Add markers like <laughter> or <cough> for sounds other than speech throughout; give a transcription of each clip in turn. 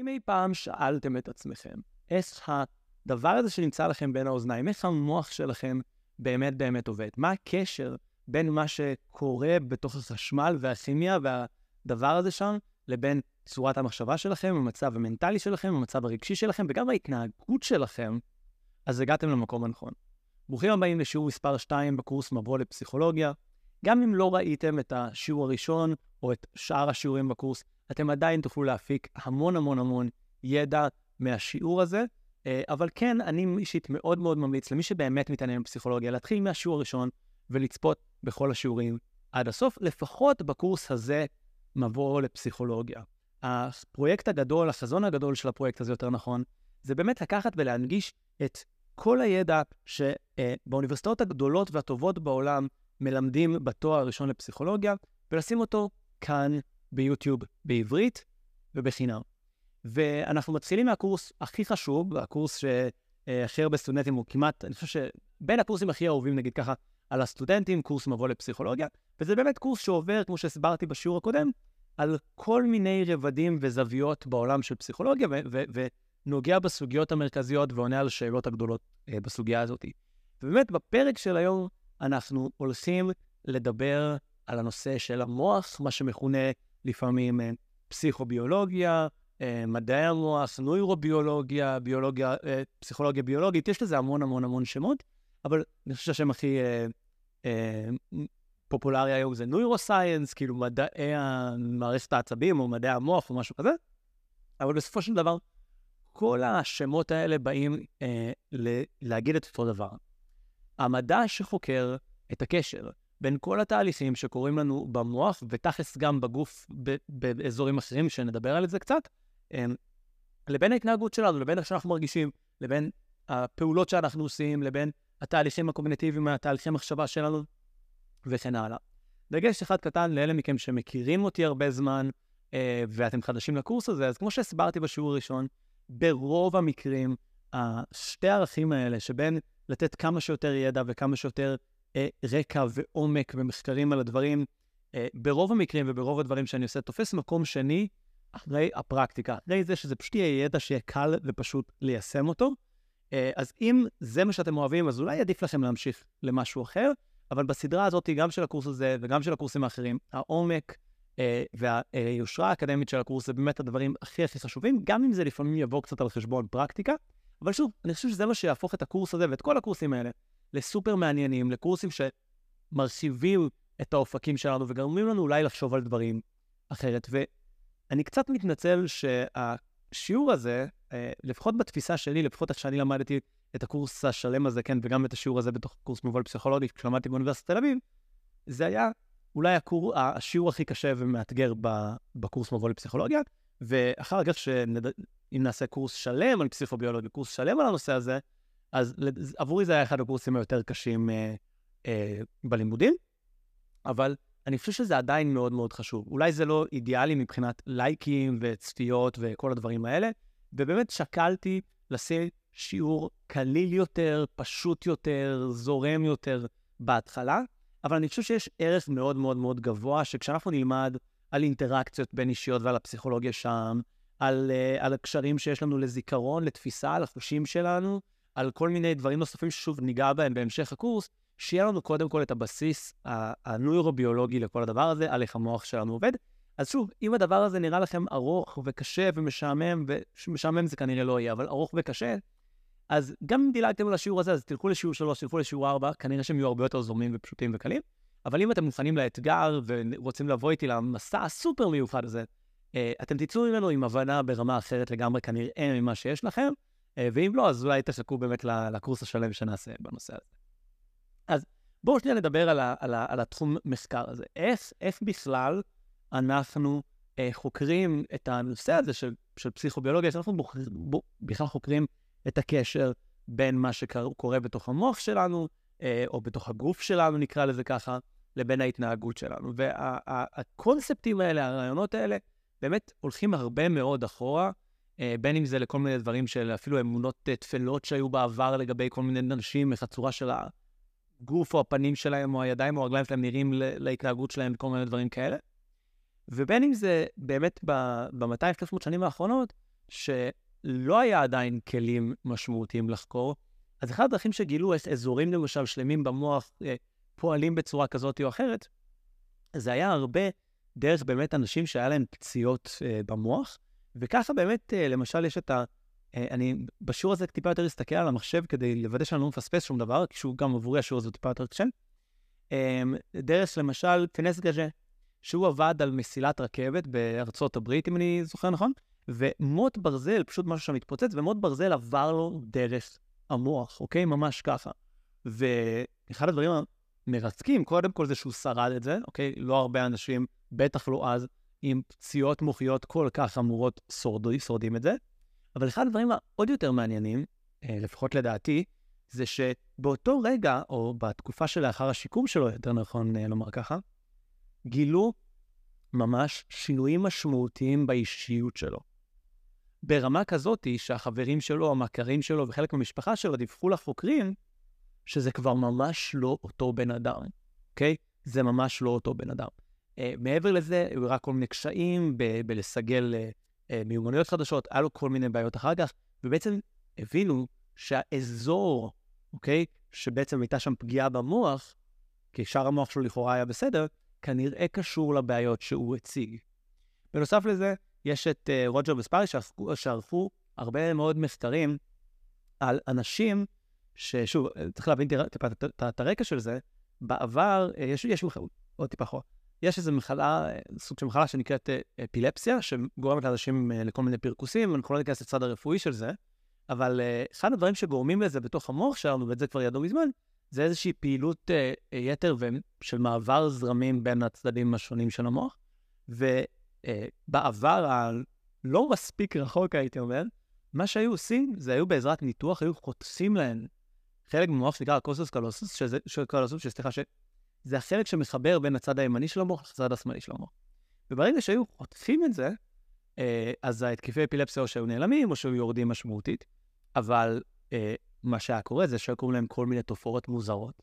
אם אי פעם שאלתם את עצמכם, איך הדבר הזה שנמצא לכם בין האוזניים, איך המוח שלכם באמת באמת עובד? מה הקשר בין מה שקורה בתוך החשמל והכימיה והדבר הזה שם, לבין צורת המחשבה שלכם, המצב המנטלי שלכם, המצב הרגשי שלכם, וגם ההתנהגות שלכם, אז הגעתם למקום הנכון. ברוכים הבאים לשיעור מספר 2 בקורס מבוא לפסיכולוגיה. גם אם לא ראיתם את השיעור הראשון או את שאר השיעורים בקורס, אתם עדיין תוכלו להפיק המון המון המון ידע מהשיעור הזה. אה, אבל כן, אני אישית מאוד מאוד ממליץ למי שבאמת מתעניין בפסיכולוגיה, להתחיל מהשיעור הראשון ולצפות בכל השיעורים עד הסוף, לפחות בקורס הזה, מבוא לפסיכולוגיה. הפרויקט הגדול, החזון הגדול של הפרויקט הזה, יותר נכון, זה באמת לקחת ולהנגיש את כל הידע שבאוניברסיטאות הגדולות והטובות בעולם מלמדים בתואר הראשון לפסיכולוגיה, ולשים אותו כאן ביוטיוב בעברית ובחינם. ואנחנו מתחילים מהקורס הכי חשוב, הקורס שהכי הרבה סטודנטים הוא כמעט, אני חושב שבין הקורסים הכי אהובים, נגיד ככה, על הסטודנטים, קורס מבוא לפסיכולוגיה, וזה באמת קורס שעובר, כמו שהסברתי בשיעור הקודם, על כל מיני רבדים וזוויות בעולם של פסיכולוגיה, ונוגע בסוגיות המרכזיות ועונה על השאלות הגדולות אה, בסוגיה הזאת. ובאמת, בפרק של היום אנחנו הולכים לדבר על הנושא של המוח, מה שמכונה לפעמים אה, פסיכוביולוגיה, אה, מדעי המוח, נוירוביולוגיה, ביולוגיה, אה, פסיכולוגיה ביולוגית, יש לזה המון המון המון שמות, אבל אני חושב שהשם הכי אה, אה, פופולרי היום זה נוירוסייאנס, כאילו מדעי מערכת העצבים או מדעי המוח או משהו כזה, אבל בסופו של דבר, כל השמות האלה באים אה, להגיד את אותו דבר. המדע שחוקר את הקשר בין כל התהליכים שקורים לנו במוח, ותכלס גם בגוף באזורים אחרים, שנדבר על זה קצת, לבין ההתנהגות שלנו, לבין איך שאנחנו מרגישים, לבין הפעולות שאנחנו עושים, לבין התהליכים הקוגנטיביים, התהליכי המחשבה שלנו, וכן הלאה. דגש אחד קטן לאלה מכם שמכירים אותי הרבה זמן, אה, ואתם חדשים לקורס הזה, אז כמו שהסברתי בשיעור הראשון, ברוב המקרים, שתי הערכים האלה, שבין לתת כמה שיותר ידע וכמה שיותר רקע ועומק ומחקרים על הדברים, אה, ברוב המקרים וברוב הדברים שאני עושה, תופס מקום שני אחרי הפרקטיקה, אחרי זה שזה פשוט יהיה ידע שיהיה קל ופשוט ליישם אותו. אה, אז אם זה מה שאתם אוהבים, אז אולי עדיף לכם להמשיך למשהו אחר, אבל בסדרה הזאת, גם של הקורס הזה וגם של הקורסים האחרים, העומק אה, והיושרה האקדמית של הקורס זה באמת הדברים הכי הכי חשובים, גם אם זה לפעמים יבוא קצת על חשבון פרקטיקה. אבל שוב, אני חושב שזה מה שיהפוך את הקורס הזה ואת כל הקורסים האלה לסופר מעניינים, לקורסים שמרחיבים את האופקים שלנו וגרמים לנו אולי לחשוב על דברים אחרת. ואני קצת מתנצל שהשיעור הזה, אה, לפחות בתפיסה שלי, לפחות איך שאני למדתי את הקורס השלם הזה, כן, וגם את השיעור הזה בתוך קורס מובל פסיכולוגי, כשלמדתי באוניברסיטת תל אביב, זה היה אולי הקור... השיעור הכי קשה ומאתגר בקורס מבוא לפסיכולוגיה, ואחר כך שנד... אם נעשה קורס שלם על פסיכוביולוגיה, קורס שלם על הנושא הזה, אז עבורי זה היה אחד הקורסים היותר קשים אה, אה, בלימודים, אבל אני חושב שזה עדיין מאוד מאוד חשוב. אולי זה לא אידיאלי מבחינת לייקים וצפיות וכל הדברים האלה, ובאמת שקלתי לשים שיעור קליל יותר, פשוט יותר, זורם יותר בהתחלה, אבל אני חושב שיש ערך מאוד מאוד מאוד גבוה, שכשאנחנו נלמד על אינטראקציות בין אישיות ועל הפסיכולוגיה שם, על, uh, על הקשרים שיש לנו לזיכרון, לתפיסה, על החושים שלנו, על כל מיני דברים נוספים ששוב ניגע בהם בהמשך הקורס, שיהיה לנו קודם כל את הבסיס הנוירוביולוגי לכל הדבר הזה, על איך המוח שלנו עובד. אז שוב, אם הדבר הזה נראה לכם ארוך וקשה ומשעמם, ומשעמם זה כנראה לא יהיה, אבל ארוך וקשה, אז גם אם דילגתם על השיעור הזה, אז תלכו לשיעור 3, תלכו לשיעור 4, כנראה שהם יהיו הרבה יותר זורמים ופשוטים וקלים. אבל אם אתם מוכנים לאתגר ורוצים לבוא איתי למסע הסופר מיוחד הזה, אה, אתם תצאו ממנו עם הבנה ברמה אחרת לגמרי כנראה ממה שיש לכם, ואם לא, אז אולי תחכו באמת לקורס השלם שנעשה בנושא הזה. אז בואו שנייה נדבר על, ה, על, ה, על התחום מחקר הזה. איך, איך בכלל אנחנו אה, חוקרים את הנושא הזה של, של פסיכוביולוגיה, שאנחנו בוחר, בוא, בכלל חוקרים את הקשר בין מה שקורה בתוך המוח שלנו, אה, או בתוך הגוף שלנו, נקרא לזה ככה, לבין ההתנהגות שלנו. והקונספטים וה, האלה, הרעיונות האלה, באמת הולכים הרבה מאוד אחורה, אה, בין אם זה לכל מיני דברים של אפילו אמונות טפלות שהיו בעבר לגבי כל מיני אנשים, איך הצורה של הגוף או הפנים שלהם, או הידיים או הרגליים שלהם נראים להתנהגות שלהם, וכל מיני דברים כאלה. ובין אם זה באמת ב-200-300 שנים האחרונות, שלא היה עדיין כלים משמעותיים לחקור, אז אחד הדרכים שגילו איך אזורים למשל שלמים במוח אה, פועלים בצורה כזאת או אחרת, זה היה הרבה דרך באמת אנשים שהיה להם פציעות אה, במוח, וככה באמת, אה, למשל, יש את ה... אה, אני בשיעור הזה טיפה יותר אסתכל על המחשב כדי לוודא שאני לא מפספס שום דבר, כי שהוא גם עבורי השיעור הזה טיפה יותר קשה. אה, דרך, למשל, טנס גז'ה, שהוא עבד על מסילת רכבת בארצות הברית, אם אני זוכר נכון, ומוט ברזל, פשוט משהו שם מתפוצץ, ומוט ברזל עבר לו דרך המוח, אוקיי? ממש ככה. ואחד הדברים המרתקים, קודם כל זה שהוא שרד את זה, אוקיי? לא הרבה אנשים, בטח לא אז, עם פציעות מוחיות כל כך חמורות שורדים, שורדים את זה. אבל אחד הדברים העוד יותר מעניינים, אה, לפחות לדעתי, זה שבאותו רגע, או בתקופה שלאחר השיקום שלו, יותר נכון אה, לומר ככה, גילו ממש שינויים משמעותיים באישיות שלו. ברמה כזאת שהחברים שלו, המכרים שלו וחלק מהמשפחה שלו דיווחו לחוקרים שזה כבר ממש לא אותו בן אדם, אוקיי? זה ממש לא אותו בן אדם. Uh, מעבר לזה, הוא הראה כל מיני קשיים בלסגל uh, uh, מיומנויות חדשות, היה לו כל מיני בעיות אחר כך, ובעצם הבינו שהאזור, אוקיי, שבעצם הייתה שם פגיעה במוח, כי שאר המוח שלו לכאורה היה בסדר, כנראה קשור לבעיות שהוא הציג. בנוסף לזה, יש את uh, רוג'ר וספארי שערכו הרבה מאוד מחקרים על אנשים ששוב, צריך להבין טיפה את הרקע של זה, בעבר, אה, יש, יש עוד טיפה אחורה, יש איזו מחלה, סוג של מחלה שנקראת אה, אפילפסיה, שגורמת לאנשים אה, לכל מיני פרכוסים, אנחנו לא ניכנס לצד הרפואי של זה, אבל אחד הדברים שגורמים לזה בתוך המוח שלנו, ואת זה כבר ידעו מזמן, זה איזושהי פעילות יתר של מעבר זרמים בין הצדדים השונים של המוח. ובעבר הלא מספיק רחוק, הייתי אומר, מה שהיו עושים, זה היו בעזרת ניתוח, היו חוטפים להם חלק במוח שנקרא הקוסוס קלוסוס, שזה, קלוסוס, שסליחה, שזה החלק שמחבר בין הצד הימני של המוח לצד השמאלי של המוח. וברגע שהיו חוטפים את זה, אה, אז ההתקפי אפילפסיה או שהיו נעלמים או שהיו יורדים משמעותית, אבל אה, מה שהיה קורה זה שהיו קוראים להם כל מיני תופעות מוזרות.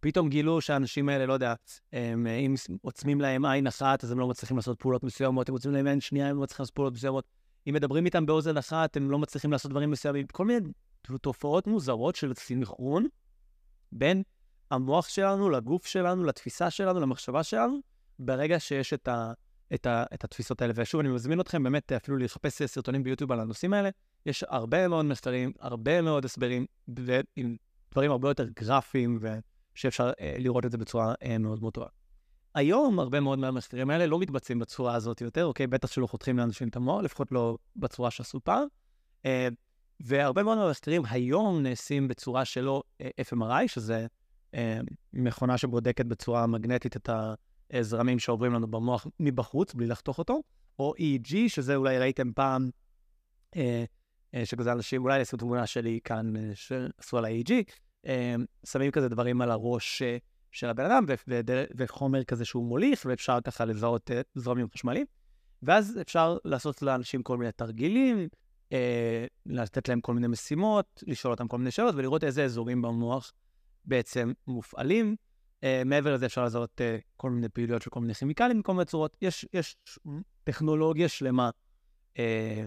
פתאום גילו שהאנשים האלה, לא יודע, הם, אם עוצמים להם עין אחת, אז הם לא מצליחים לעשות פעולות מסוימות, אם עוצמים להם עין שנייה, הם לא מצליחים לעשות פעולות מסוימות. אם מדברים איתם באוזן אחת, הם לא מצליחים לעשות דברים מסוימים. כל מיני תופעות מוזרות של סינכרון בין המוח שלנו לגוף שלנו, לתפיסה שלנו, למחשבה שלנו, ברגע שיש את, ה, את, ה, את התפיסות האלה. ושוב, אני מזמין אתכם באמת אפילו לחפש סרטונים ביוטיוב על הנושאים האלה. יש הרבה מאוד מחקרים, הרבה מאוד הסברים, ועם דברים הרבה יותר גרפיים, ושאפשר אה, לראות את זה בצורה אה, מאוד מאוד טובה. היום הרבה מאוד מהמחקרים האלה לא מתבצעים בצורה הזאת יותר, אוקיי? בטח שלא חותכים לאנשים את המוח, לפחות לא בצורה שעשו פעם. אה, והרבה מאוד מהמחקרים היום נעשים בצורה שלא אה, FMRI, שזה מכונה שבודקת בצורה מגנטית את הזרמים שעוברים לנו במוח מבחוץ, בלי לחתוך אותו, או EEG, שזה אולי ראיתם פעם, אה, אה, שכזה אנשים, אולי עשו תמונה שלי כאן, אה, שעשו על ה-EEG, אה, שמים כזה דברים על הראש אה, של הבן אדם, וחומר כזה שהוא מוליך, ואפשר ככה לזהות אה, זרמים חשמליים. ואז אפשר לעשות לאנשים כל מיני תרגילים, אה, לתת להם כל מיני משימות, לשאול אותם כל מיני שאלות ולראות איזה אזורים במוח בעצם מופעלים. אה, מעבר לזה אפשר לזהות אה, כל מיני פעילויות של כל מיני כימיקלים מכל מיני צורות. יש, יש טכנולוגיה שלמה אה,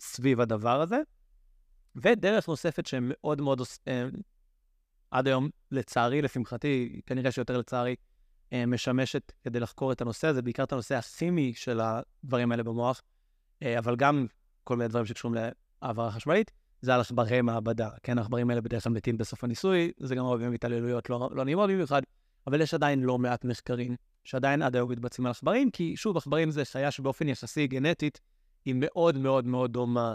סביב הדבר הזה. ודרך נוספת שמאוד מאוד, אה, עד היום, לצערי, לשמחתי, כנראה שיותר לצערי, אה, משמשת כדי לחקור את הנושא הזה, בעיקר את הנושא הכימי של הדברים האלה במוח, אה, אבל גם כל מיני דברים שקשורים להעברה חשמלית, זה על עכברי מעבדה. כן, העכברים האלה בדרך כלל מתים בסוף הניסוי, זה גם הרבה התעללויות לא, לא נעימות במיוחד, אבל יש עדיין לא מעט מחקרים שעדיין עד היום מתבצעים על עכברים, כי שוב, עכברים זה חיה שבאופן יחסי גנטית היא מאוד מאוד מאוד דומה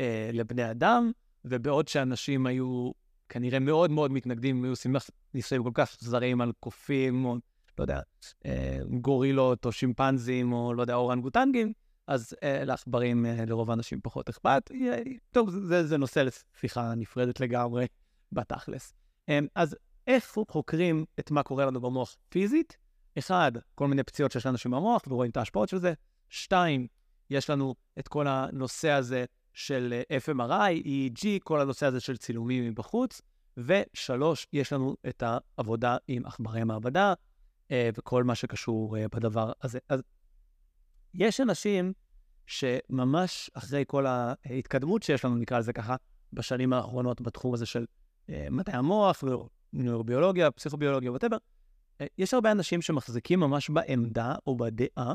אה, לבני אדם, ובעוד שאנשים היו כנראה מאוד מאוד מתנגדים, היו עושים ניסויים כל כך זרים על קופים, או לא יודע, אה, גורילות או שימפנזים, או לא יודע, אורנגוטנגים, אז אה, לעכברים, אה, לרוב האנשים פחות אכפת. אה, טוב, זה, זה נושא לשיחה נפרדת לגמרי בתכלס. אה, אז איך חוקרים את מה קורה לנו במוח פיזית? אחד, כל מיני פציעות שיש לאנשים במוח ורואים את ההשפעות של זה. שתיים, יש לנו את כל הנושא הזה של FMRI, EEG, כל הנושא הזה של צילומים מבחוץ. ושלוש, יש לנו את העבודה עם עכברי מעבדה וכל מה שקשור בדבר הזה. אז יש אנשים שממש אחרי כל ההתקדמות שיש לנו, נקרא לזה ככה, בשנים האחרונות בתחום הזה של אה, מדעי המוח, נוירוביולוגיה, פסיכוביולוגיה, וואטאבר, אה, יש הרבה אנשים שמחזיקים ממש בעמדה או בדעה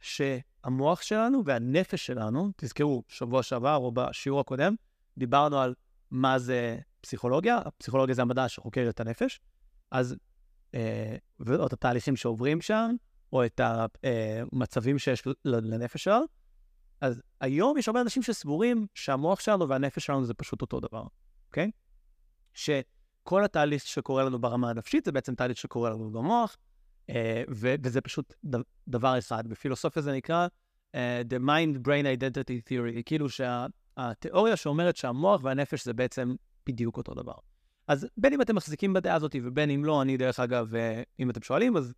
שהמוח שלנו והנפש שלנו, תזכרו, שבוע שעבר או בשיעור הקודם, דיברנו על מה זה פסיכולוגיה, הפסיכולוגיה זה המדע שחוקר את הנפש, אז, אה, ואת התהליכים שעוברים שם, או את המצבים שיש לנפש שלנו. אז היום יש הרבה אנשים שסבורים שהמוח שלנו והנפש שלנו זה פשוט אותו דבר, אוקיי? שכל התהליך שקורה לנו ברמה הנפשית זה בעצם תהליך שקורה לנו במוח, אה, וזה פשוט דבר אחד. בפילוסופיה זה נקרא uh, The Mind Brain Identity Theory, כאילו שהתיאוריה שאומרת שהמוח והנפש זה בעצם בדיוק אותו דבר. אז בין אם אתם מחזיקים בדעה הזאת ובין אם לא, אני דרך אגב, אה, אם אתם שואלים, אז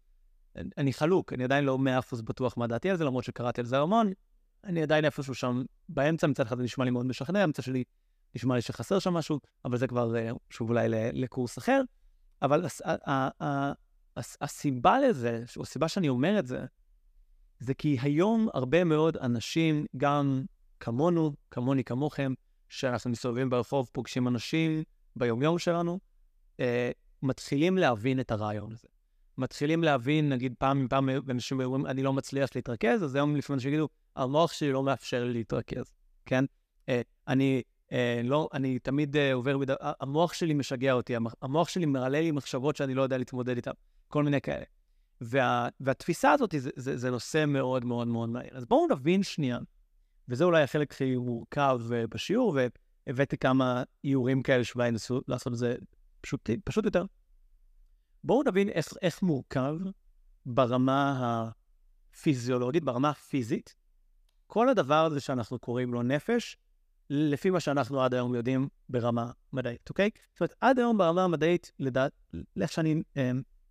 אני חלוק, אני עדיין לא מאה אחוז בטוח מה דעתי על זה, למרות שקראתי על זה המון. אני עדיין איפשהו שם באמצע, מצד אחד זה נשמע לי מאוד משכנע, מצד שלי נשמע לי שחסר שם משהו, אבל זה כבר, אה, שוב, אולי לקורס אחר. אבל הס, ה, ה, הס, הסיבה לזה, או הסיבה שאני אומר את זה, זה כי היום הרבה מאוד אנשים, גם כמונו, כמוני, כמוכם, שאנחנו מסתובבים ברחוב, פוגשים אנשים ביומיום שלנו, אה, מתחילים להבין את הרעיון הזה. מתחילים להבין, נגיד פעם עם פעם אנשים אומרים, אני לא מצליח להתרכז, אז היום לפעמים אנשים יגידו, המוח שלי לא מאפשר לי להתרכז, כן? אה, אני אה, לא, אני תמיד אה, עובר. המוח שלי משגע אותי, המוח שלי מעלה לי מחשבות שאני לא יודע להתמודד איתן, כל מיני כאלה. וה, והתפיסה הזאת זה, זה, זה נושא מאוד מאוד מאוד מהיר. אז בואו נבין שנייה, וזה אולי החלק הכי מורכב בשיעור, והבאתי כמה איורים כאלה שאולי נסו לעשות את זה פשוט, פשוט יותר. בואו נבין איך, איך מורכב ברמה הפיזיולוגית, ברמה הפיזית, כל הדבר הזה שאנחנו קוראים לו נפש, לפי מה שאנחנו עד היום יודעים ברמה מדעית, אוקיי? זאת אומרת, עד היום ברמה המדעית, לדעת, איך שאני אה,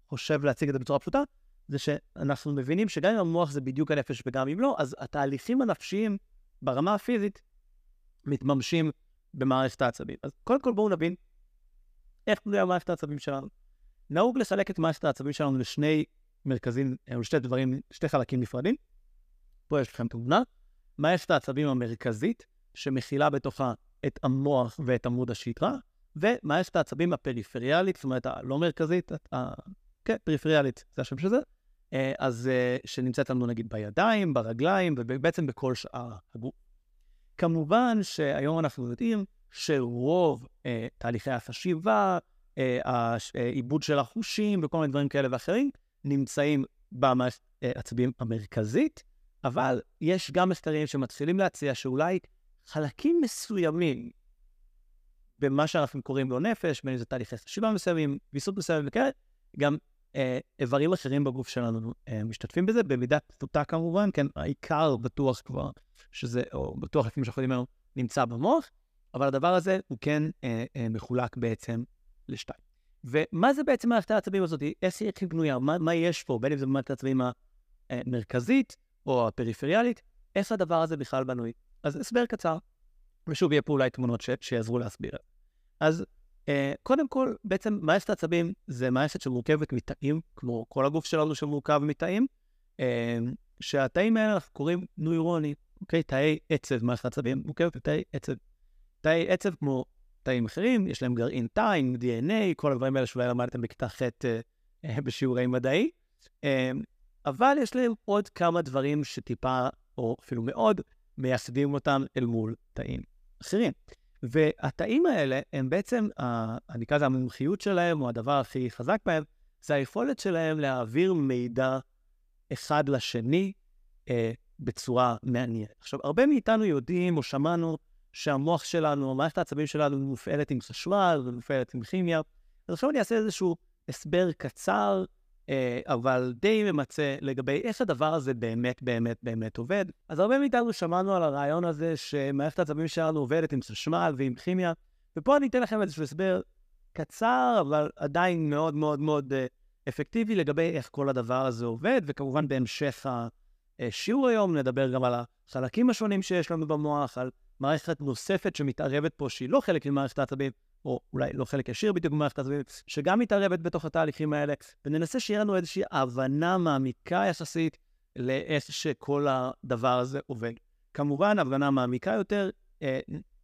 חושב להציג את זה בצורה פשוטה, זה שאנחנו מבינים שגם אם המוח זה בדיוק הנפש וגם אם לא, אז התהליכים הנפשיים ברמה הפיזית מתממשים במערכת העצבים. אז קודם כל בואו נבין איך בנויה מערכת העצבים שלנו. נהוג לחלק את מערכת העצבים שלנו לשני מרכזים, או לשתי דברים, שתי חלקים נפרדים. פה יש לכם תמונה. מערכת העצבים המרכזית, שמכילה בתוכה את המוח ואת עמוד השדרה, ומערכת העצבים הפריפריאלית, זאת אומרת הלא מרכזית, ה... כן, פריפריאלית, זה השם של זה, אה, אז אה, שנמצאת לנו נגיד בידיים, ברגליים, ובעצם בכל שאר הגוף. כמובן שהיום אנחנו יודעים שרוב אה, תהליכי החשיבה, העיבוד של החושים וכל מיני דברים כאלה ואחרים, נמצאים במערכת העצבים המרכזית, אבל יש גם מחקרים שמתחילים להציע שאולי חלקים מסוימים במה שאנחנו קוראים לו נפש, בין אם זה תהליכי חשיבה מסוימים, ויסות מסוימים וכאלה, גם אה, איברים אחרים בגוף שלנו אה, משתתפים בזה, במידה פחותה כמובן, כן, העיקר בטוח כבר שזה, או בטוח לפי מה שאנחנו יודעים היום, נמצא במוח, אבל הדבר הזה הוא כן אה, אה, מחולק בעצם לשתיים. ומה זה בעצם מערכת העצבים הזאת? איך היא בנויה? מה, מה יש פה? בין אם זה במערכת העצבים המרכזית או הפריפריאלית, איך הדבר הזה בכלל בנוי? אז הסבר קצר, ושוב יהיה פה אולי תמונות ש... שיעזרו להסביר. אז אה, קודם כל, בעצם מערכת העצבים זה מערכת שמורכבת מתאים, כמו כל הגוף שלנו שמורכב מתאים, אה, שהתאים האלה אנחנו קוראים נוירונים, אוקיי? תאי עצב, מערכת העצבים מורכבת מתאי עצב. תאי עצב כמו תאים אחרים, יש להם גרעין תא עם DNA, כל הדברים האלה שאולי למדתם בכיתה ח' אה, אה, בשיעורי מדעי. אה, אבל יש להם עוד כמה דברים שטיפה, או אפילו מאוד, מייסדים אותם אל מול תאים אחרים. והתאים האלה הם בעצם, אני אקרא לזה המומחיות שלהם, או הדבר הכי חזק בהם, זה היכולת שלהם להעביר מידע אחד לשני אה, בצורה מעניינת. עכשיו, הרבה מאיתנו יודעים או שמענו שהמוח שלנו, המערכת העצבים שלנו מופעלת עם חשמל ומופעלת עם כימיה. אז עכשיו אני אעשה איזשהו הסבר קצר אה, אבל די ממצה לגבי איך הדבר הזה באמת באמת באמת עובד. אז הרבה מאיתנו שמענו על הרעיון הזה שמערכת העצבים שלנו עובדת עם חשמל ועם כימיה, ופה אני אתן לכם איזשהו הסבר קצר, אבל עדיין מאוד מאוד מאוד uh, אפקטיבי לגבי איך כל הדבר הזה עובד, וכמובן בהמשך השיעור היום נדבר גם על החלקים השונים שיש לנו במוח, על מערכת נוספת שמתערבת פה שהיא לא חלק ממערכת העצבים, או אולי לא חלק ישיר בדיוק במערכת העצבים, שגם מתערבת בתוך התהליכים האלה, וננסה שיהיה לנו איזושהי הבנה מעמיקה יחסית לאיך שכל הדבר הזה עובד. כמובן, הבנה מעמיקה יותר אה,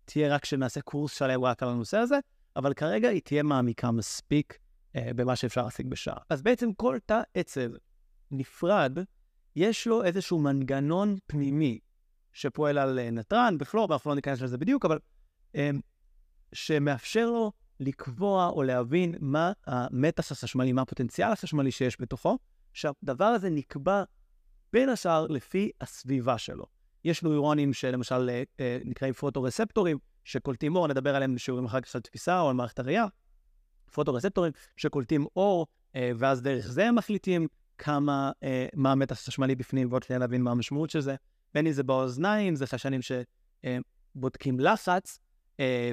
תהיה רק כשנעשה קורס שלם רק על הנושא הזה, אבל כרגע היא תהיה מעמיקה מספיק אה, במה שאפשר להשיג בשעה. אז בעצם כל תא עצב נפרד, יש לו איזשהו מנגנון פנימי שפועל על אה, נתרן, בפלור, ואנחנו לא ניכנס לזה בדיוק, אבל אה, שמאפשר לו לקבוע או להבין מה המתח החשמלי, מה הפוטנציאל החשמלי שיש בתוכו, שהדבר הזה נקבע בין השאר לפי הסביבה שלו. יש נוירונים שלמשל אה, אה, נקראים פוטורספטורים, שקולטים אור, נדבר עליהם בשיעורים אחר כך על תפיסה או על מערכת הראייה. פוטורספטורים שקולטים אור, ואז דרך זה הם מחליטים כמה, מה המתח החשמלי בפנים, ועוד שנייה להבין מה המשמעות של זה. בין אם זה באוזניים, זה חשנים שבודקים לחץ,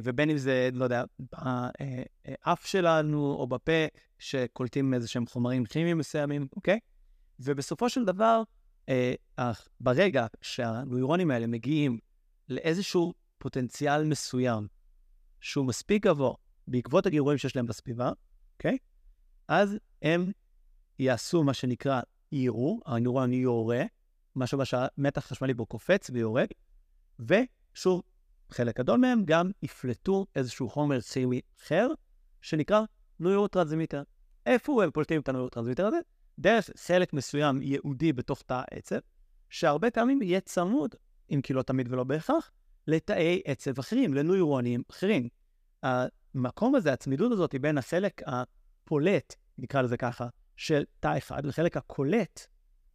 ובין אם זה, לא יודע, באף שלנו או בפה, שקולטים איזה שהם חומרים כימיים מסוימים, אוקיי? ובסופו של דבר, אך ברגע שהנוירונים האלה מגיעים לאיזשהו פוטנציאל מסוים, שהוא מספיק גבוה בעקבות הגירויים שיש להם בסביבה, אוקיי? אז הם יעשו מה שנקרא יירו, הנוירון יורה, משהו שהמתח החשמלי בו קופץ ויורד, ושוב, חלק גדול מהם גם יפלטו איזשהו חומר כימי אחר, שנקרא נוירוטרנסמיטר. איפה הם פולטים את הנוירוטרנסמיטר הזה? דרך חלק מסוים ייעודי בתוך תא העצב, שהרבה פעמים יהיה צמוד, אם כי לא תמיד ולא בהכרח, לתאי עצב אחרים, לנוירונים אחרים. המקום הזה, הצמידות הזאת היא בין החלק הפולט, נקרא לזה ככה, של תא אחד, לחלק הקולט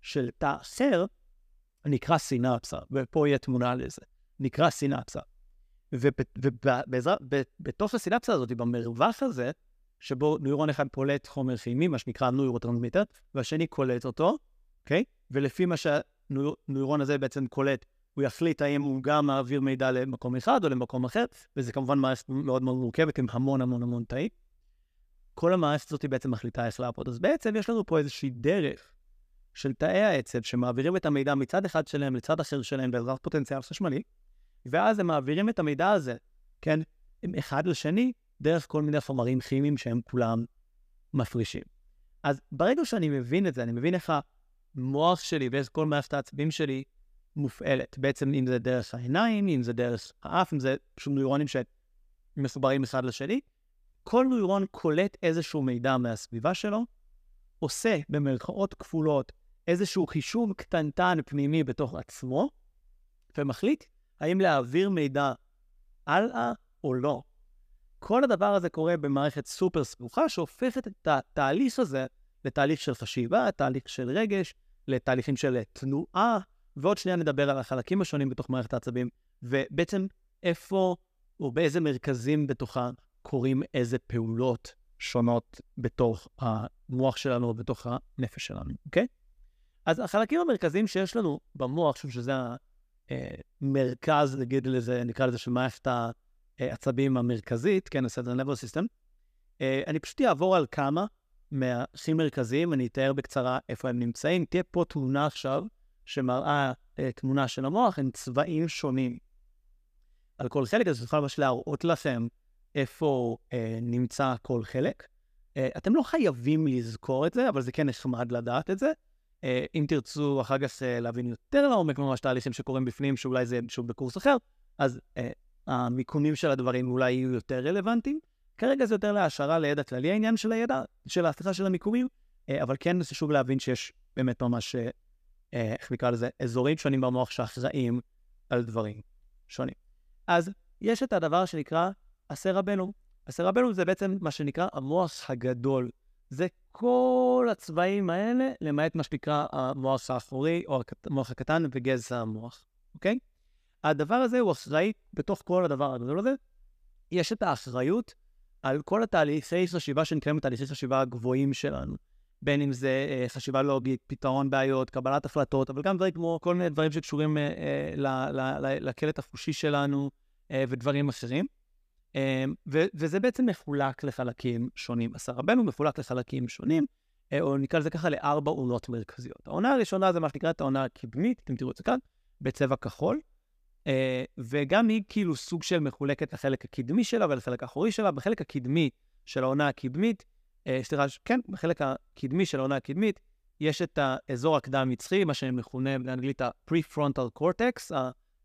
של תא אחר, נקרא סינפסה, ופה יהיה תמונה לזה, נקרא סינפסה. ובתוך הסינפסה הזאת, במרווח הזה, שבו נוירון אחד פולט חומר כימי, מה שנקרא נוירוטרנסמיטר, והשני קולט אותו, אוקיי? ולפי מה שהנוירון הזה בעצם קולט, הוא יחליט האם הוא גם מעביר מידע למקום אחד או למקום אחר, וזה כמובן מערכת מאוד מאוד מורכבת עם המון המון המון תאים. כל המערכת הזאת בעצם מחליטה איך לעבוד. אז בעצם יש לנו פה איזושהי דרך של תאי העצב שמעבירים את המידע מצד אחד שלהם לצד אחר שלהם בעזרת פוטנציאל חשמלי, ואז הם מעבירים את המידע הזה, כן, אחד לשני, דרך כל מיני חומרים כימיים שהם כולם מפרישים. אז ברגע שאני מבין את זה, אני מבין איך המוח שלי ואיך כל מערכת העצבים שלי מופעלת. בעצם אם זה דרך העיניים, אם זה דרך האף, אם זה פשוט נוירונים שמחוברים אחד לשני, כל נוירון קולט איזשהו מידע מהסביבה שלו, עושה במרכאות כפולות איזשהו חישוב קטנטן פנימי בתוך עצמו, ומחליט האם להעביר מידע הלאה או לא. כל הדבר הזה קורה במערכת סופר סבוכה, שהופכת את התהליך הזה לתהליך של חשיבה, תהליך של רגש, לתהליכים של תנועה, ועוד שנייה נדבר על החלקים השונים בתוך מערכת העצבים, ובעצם איפה או באיזה מרכזים בתוכה קורים איזה פעולות שונות בתוך המוח שלנו או בתוך הנפש שלנו, אוקיי? אז החלקים המרכזיים שיש לנו במוח, חושב שזה המרכז, נגיד לזה, נקרא לזה של מערכת העצבים המרכזית, כן, הסדר נבל סיסטם. אני פשוט אעבור על כמה מהכי מרכזיים, אני אתאר בקצרה איפה הם נמצאים. תהיה פה תמונה עכשיו שמראה תמונה של המוח עם צבעים שונים על כל חלק, אז אני יכול ממש להראות לכם איפה uh, נמצא כל חלק. Uh, אתם לא חייבים לזכור את זה, אבל זה כן נחמד לדעת את זה. Uh, אם תרצו אחר כך uh, להבין יותר לעומק ממש תהליכים שקורים בפנים, שאולי זה שוב בקורס אחר, אז uh, המיקומים של הדברים אולי יהיו יותר רלוונטיים. כרגע זה יותר להשערה לידע כללי העניין של הידע, של ההצלחה של המיקומים, אה, אבל כן חשוב להבין שיש באמת ממש, אה, איך נקרא לזה, אזורים שונים במוח שאחראים על דברים שונים. אז יש את הדבר שנקרא הסרבלום. הסרבלום זה בעצם מה שנקרא המוח הגדול. זה כל הצבעים האלה, למעט מה שנקרא המוח האחורי או המוח הקטן וגזע המוח, אוקיי? הדבר הזה הוא אחראי בתוך כל הדבר הגדול הזה. יש את האחריות על כל התהליכי חשיבה שנקראים תהליכי חשיבה הגבוהים שלנו. בין אם זה אה, חשיבה לוגית, פתרון בעיות, קבלת החלטות, אבל גם דברים כמו כל מיני דברים שקשורים אה, אה, לקלט החושי שלנו אה, ודברים אחרים. אה, ו- וזה בעצם מחולק לחלקים שונים. הסרבנו מחולק לחלקים שונים, אה, או נקרא לזה ככה לארבע עונות מרכזיות. העונה הראשונה זה מה שנקרא את העונה הקדמית, אתם תראו את זה כאן, בצבע כחול. Uh, וגם היא כאילו סוג של מחולקת לחלק הקדמי שלה ולחלק האחורי שלה. בחלק הקדמי של העונה הקדמית, uh, סליחה, כן, בחלק הקדמי של העונה הקדמית, יש את האזור הקדם-מצחי, מה שמכונה באנגלית ה-prefrontal cortex,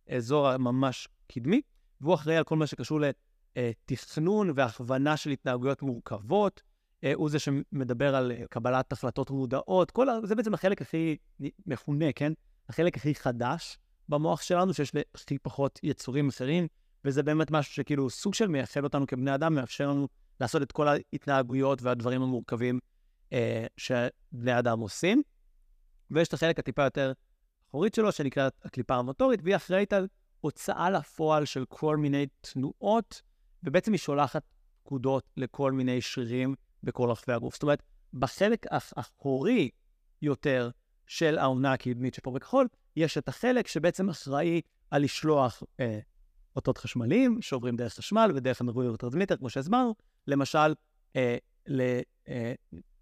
האזור הממש קדמי, והוא אחראי על כל מה שקשור לתכנון והכוונה של התנהגויות מורכבות. אה, הוא זה שמדבר על אה, קבלת החלטות מודעות, כל ה... זה בעצם החלק הכי מכונה, כן? החלק הכי חדש במוח שלנו, שיש הכי פחות יצורים אחרים, וזה באמת משהו שכאילו סוג של מייחד אותנו כבני אדם, מאפשר לנו לעשות את כל ההתנהגויות והדברים המורכבים אה, שבני אדם עושים. ויש את החלק הטיפה יותר אחורית שלו, שנקראת הקליפה המוטורית, והיא אחראית על הוצאה לפועל של כל מיני תנועות, ובעצם היא שולחת פקודות לכל מיני שרירים בכל רחבי הגוף. זאת אומרת, בחלק האחורי יותר של האונה הקדמית שפה בכחול, יש את החלק שבעצם אחראי על לשלוח אה, אותות חשמליים שעוברים דרך חשמל ודרך הנוירוטרנסמיטר, כמו שהסברנו, למשל, אה,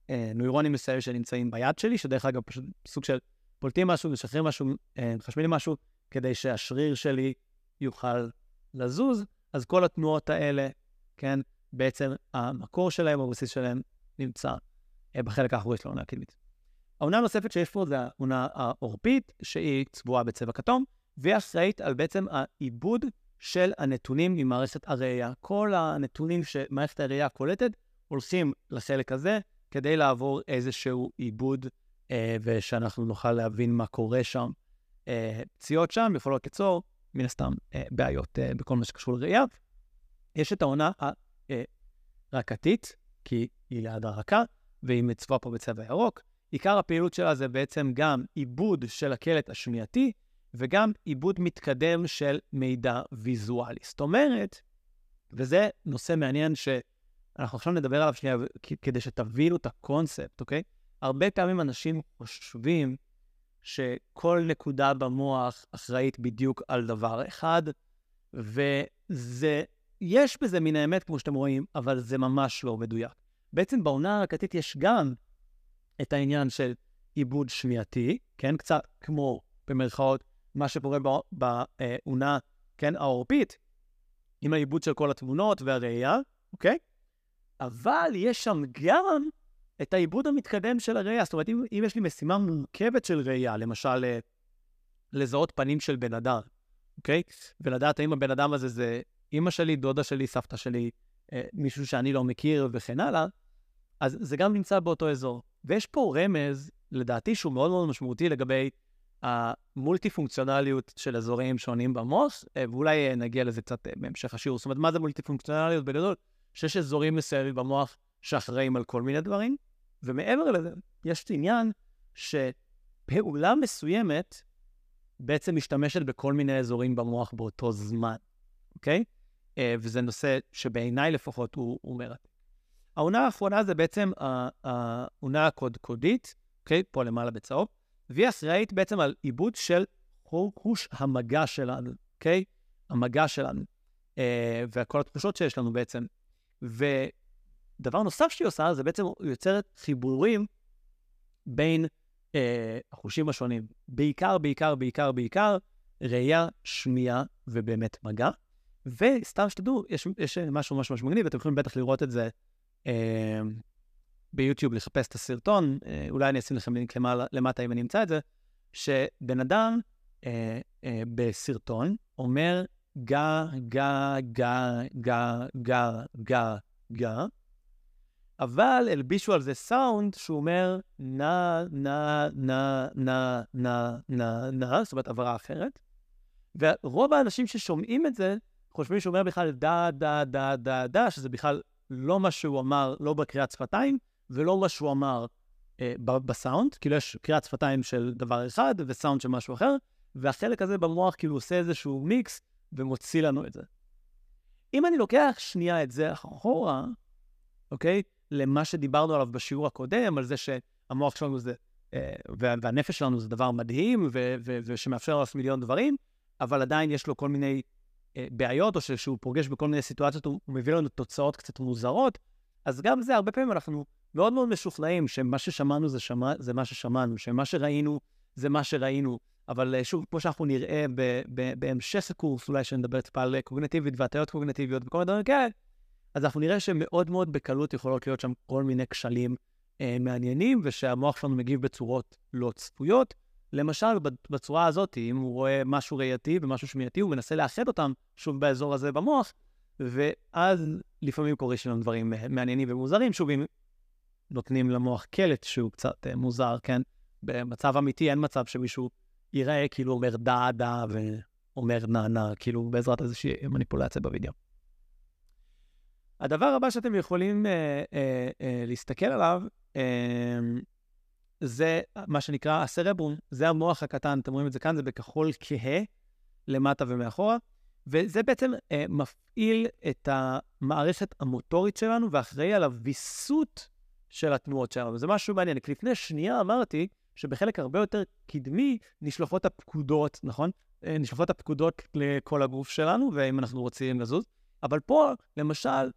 לנוירונים אה, מסוימים שנמצאים ביד שלי, שדרך אגב פשוט סוג של פולטים משהו, משחררים משהו, אה, מחשמלים משהו, כדי שהשריר שלי יוכל לזוז, אז כל התנועות האלה, כן, בעצם המקור שלהם, הבסיס שלהם, נמצא אה, בחלק האחורי של העונה הקדמית. העונה הנוספת שיש פה זה העונה העורפית, שהיא צבועה בצבע כתום, והיא אחראית על בעצם העיבוד של הנתונים ממערכת הראייה. כל הנתונים שמערכת הראייה קולטת הולכים לחלק הזה כדי לעבור איזשהו עיבוד אה, ושאנחנו נוכל להבין מה קורה שם. אה, פציעות שם יכולות ליצור, מן הסתם, אה, בעיות אה, בכל מה שקשור לראייה. יש את העונה הרקתית, כי היא ליד הרקה, והיא מצבוע פה בצבע ירוק. עיקר הפעילות שלה זה בעצם גם עיבוד של הקלט השמיעתי, וגם עיבוד מתקדם של מידע ויזואלי. זאת אומרת, וזה נושא מעניין שאנחנו עכשיו נדבר עליו שנייה כדי שתבינו את הקונספט, אוקיי? הרבה פעמים אנשים חושבים שכל נקודה במוח אחראית בדיוק על דבר אחד, וזה, יש בזה מן האמת, כמו שאתם רואים, אבל זה ממש לא מדויק. בעצם בעונה הרקתית יש גם את העניין של עיבוד שמיעתי, כן? קצת כמו, במרכאות, מה שקורה בעונה, כן, העורפית, עם העיבוד של כל התמונות והראייה, אוקיי? אבל יש שם גם את העיבוד המתקדם של הראייה. זאת אומרת, אם, אם יש לי משימה מורכבת של ראייה, למשל אה, לזהות פנים של בן אדם, אוקיי? ולדעת האם הבן אדם הזה זה אימא שלי, דודה שלי, סבתא שלי, אה, מישהו שאני לא מכיר וכן הלאה, אז זה גם נמצא באותו אזור. ויש פה רמז, לדעתי, שהוא מאוד מאוד משמעותי לגבי המולטי פונקציונליות של אזורים שונים במוח, אה, ואולי נגיע לזה קצת בהמשך השיעור. זאת אומרת, מה זה מולטי פונקציונליות בגדול? שיש אזורים מסוימים במוח שאחראים על כל מיני דברים, ומעבר לזה, יש עניין שפעולה מסוימת בעצם משתמשת בכל מיני אזורים במוח באותו זמן, אוקיי? וזה נושא שבעיניי לפחות הוא, הוא מרתק. העונה האחרונה זה בעצם העונה הקודקודית, אוקיי? פה למעלה בצהוב. והיא אחראית בעצם על עיבוד של חוש המגע שלנו, אוקיי? המגע שלנו, אה, וכל התחושות שיש לנו בעצם. ודבר נוסף שהיא עושה, זה בעצם יוצרת חיבורים בין אה, החושים השונים. בעיקר, בעיקר, בעיקר, בעיקר, ראייה, שמיעה ובאמת מגע. וסתם שתדעו, יש, יש משהו ממש ממש מגניב, ואתם יכולים בטח לראות את זה אה, ביוטיוב לחפש את הסרטון, אה, אולי אני אשים לכם לינק למעלה, למטה אם אני אמצא את זה, שבן אדם אה, אה, בסרטון אומר גה, גה, גה, גה, גה, גה, גה, אבל הלבישו על זה סאונד שהוא אומר נא, נא, נא, נא, נא, נא, נא, זאת אומרת הברה אחרת. ורוב האנשים ששומעים את זה, חושבים שהוא אומר בכלל דה, דה, דה, דה, דה, שזה בכלל לא מה שהוא אמר, לא בקריאת שפתיים, ולא מה שהוא אמר אה, בסאונד, כאילו יש קריאת שפתיים של דבר אחד וסאונד של משהו אחר, והחלק הזה במוח כאילו עושה איזשהו מיקס ומוציא לנו את זה. אם אני לוקח שנייה את זה אחורה, אוקיי? למה שדיברנו עליו בשיעור הקודם, על זה שהמוח שלנו זה, אה, והנפש שלנו זה דבר מדהים, ושמאפשר לנו לעשות מיליון דברים, אבל עדיין יש לו כל מיני אה, בעיות, או שהוא פוגש בכל מיני סיטואציות, הוא מביא לנו תוצאות קצת מוזרות, אז גם זה, הרבה פעמים אנחנו מאוד מאוד משוכנעים שמה ששמענו זה, שמע, זה מה ששמענו, שמה שראינו זה מה שראינו. אבל אה, שוב, כמו שאנחנו נראה ב, ב, בהמשך הקורס, אולי שנדבר טיפה על קוגנטיבית והטיות קוגנטיביות וכל מיני דברים כאלה, אז אנחנו נראה שמאוד מאוד בקלות יכולות להיות שם כל מיני כשלים אה, מעניינים ושהמוח שלנו מגיב בצורות לא צפויות. למשל, בצורה הזאת, אם הוא רואה משהו ראייתי ומשהו שמיעתי, הוא מנסה לאחד אותם שוב באזור הזה במוח, ואז לפעמים קורה שם דברים מעניינים ומוזרים. שוב, אם נותנים למוח קלט שהוא קצת אה, מוזר, כן? במצב אמיתי אין מצב שמישהו ייראה כאילו אומר דה דה ואומר נה נה, כאילו בעזרת איזושהי מניפולציה בווידאו. הדבר הבא שאתם יכולים אה, אה, אה, להסתכל עליו, אה, זה מה שנקרא הסרברום, זה המוח הקטן, אתם רואים את זה כאן, זה בכחול כהה, למטה ומאחורה, וזה בעצם אה, מפעיל את המערכת המוטורית שלנו ואחראי על הוויסות של התנועות שלנו. זה משהו מעניין, כי לפני שנייה אמרתי שבחלק הרבה יותר קדמי נשלפות הפקודות, נכון? אה, נשלפות הפקודות לכל הגוף שלנו, ואם אנחנו רוצים לזוז. אבל פה, למשל,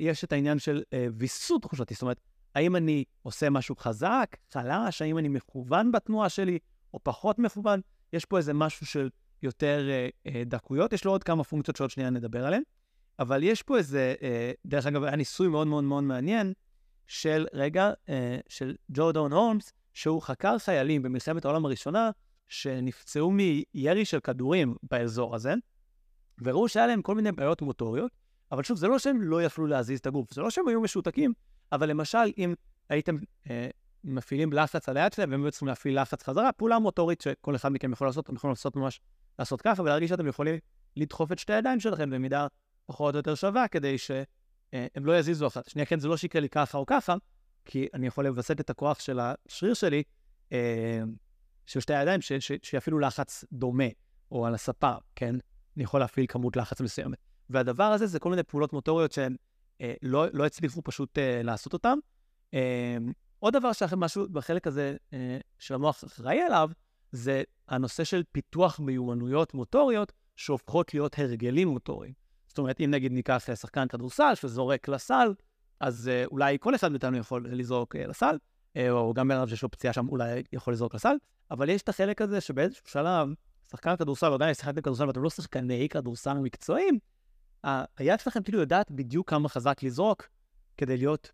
יש את העניין של אה, ויסות תחושתי. זאת אומרת, האם אני עושה משהו חזק, חלש, האם אני מכוון בתנועה שלי, או פחות מכוון? יש פה איזה משהו של יותר דקויות. יש לו עוד כמה פונקציות שעוד שנייה נדבר עליהן. אבל יש פה איזה, דרך אגב, היה ניסוי מאוד מאוד מאוד מעניין של, רגע, של ג'ורדון הולמס, שהוא חקר חיילים במלחמת העולם הראשונה שנפצעו מירי של כדורים באזור הזה, וראו שהיה להם כל מיני בעיות מוטוריות, אבל שוב, זה לא שהם לא יכלו להזיז את הגוף, זה לא שהם היו משותקים, אבל למשל, אם הייתם אה, מפעילים לחץ על היד שלהם, והם היו צריכים להפעיל לחץ חזרה, פעולה מוטורית שכל אחד מכם יכול לעשות, אתם יכולים לעשות ממש, לעשות ככה, ולהרגיש שאתם יכולים לדחוף את שתי הידיים שלכם במידה פחות או יותר שווה, כדי שהם אה, לא יזיזו אחת. שנייה, כן, זה לא שיקרה לי ככה או ככה, כי אני יכול לווסת את הכוח של השריר שלי, אה, של שתי הידיים, שיפעילו לחץ דומה, או על הספה, כן? אני יכול להפעיל כמות לחץ מסוימת. והדבר הזה זה כל מיני פעולות מוטוריות שהן אה, לא, לא הצליחו פשוט אה, לעשות אותן. אה, עוד דבר משהו בחלק הזה אה, של המוח אחראי עליו, זה הנושא של פיתוח מיומנויות מוטוריות שהופכות להיות הרגלים מוטוריים. זאת אומרת, אם נגיד ניקח שחקן כדורסל שזורק לסל, אז uh, אולי כל אחד מאיתנו יכול לזרוק uh, לסל, uh, או גם בן אדם שיש לו פציעה שם אולי יכול לזרוק לסל, אבל יש את החלק הזה שבאיזשהו שלב, שחקן כדורסל, או עדיין שיחקתם כדורסל ואתם לא שחקני כדורסל מקצועיים, היד שלכם כאילו יודעת בדיוק כמה חזק לזרוק כדי להיות,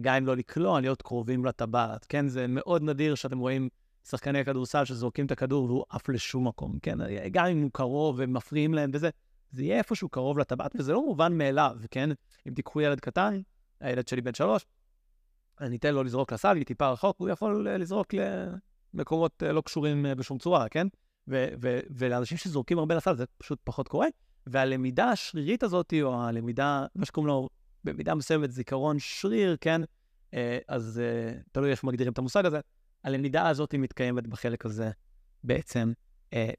גם אם לא לקלוע, להיות קרובים לטבעת. כן, זה מאוד נדיר שאתם רואים שחקני כדורסל שזורקים את הכדור והוא עף לשום מקום, כן? גם אם הוא קרוב ומפריעים להם וזה, זה יהיה איפשהו קרוב לטבעת, וזה לא מובן מאליו, כן? אם תיקחו ילד קטן, הילד שלי בן שלוש, אני אתן לו לזרוק לסל, היא טיפה רחוק, הוא יכול אה, לזרוק למקומות אה, לא קשורים אה, בשום צורה, כן? ולאנשים שזורקים הרבה לסל זה פשוט פחות קורה. והלמידה השרירית הזאת, או הלמידה, מה שקוראים לו במידה מסוימת זיכרון שריר, כן? אז תלוי איך מגדירים את המושג הזה. הלמידה הזאת מתקיימת בחלק הזה בעצם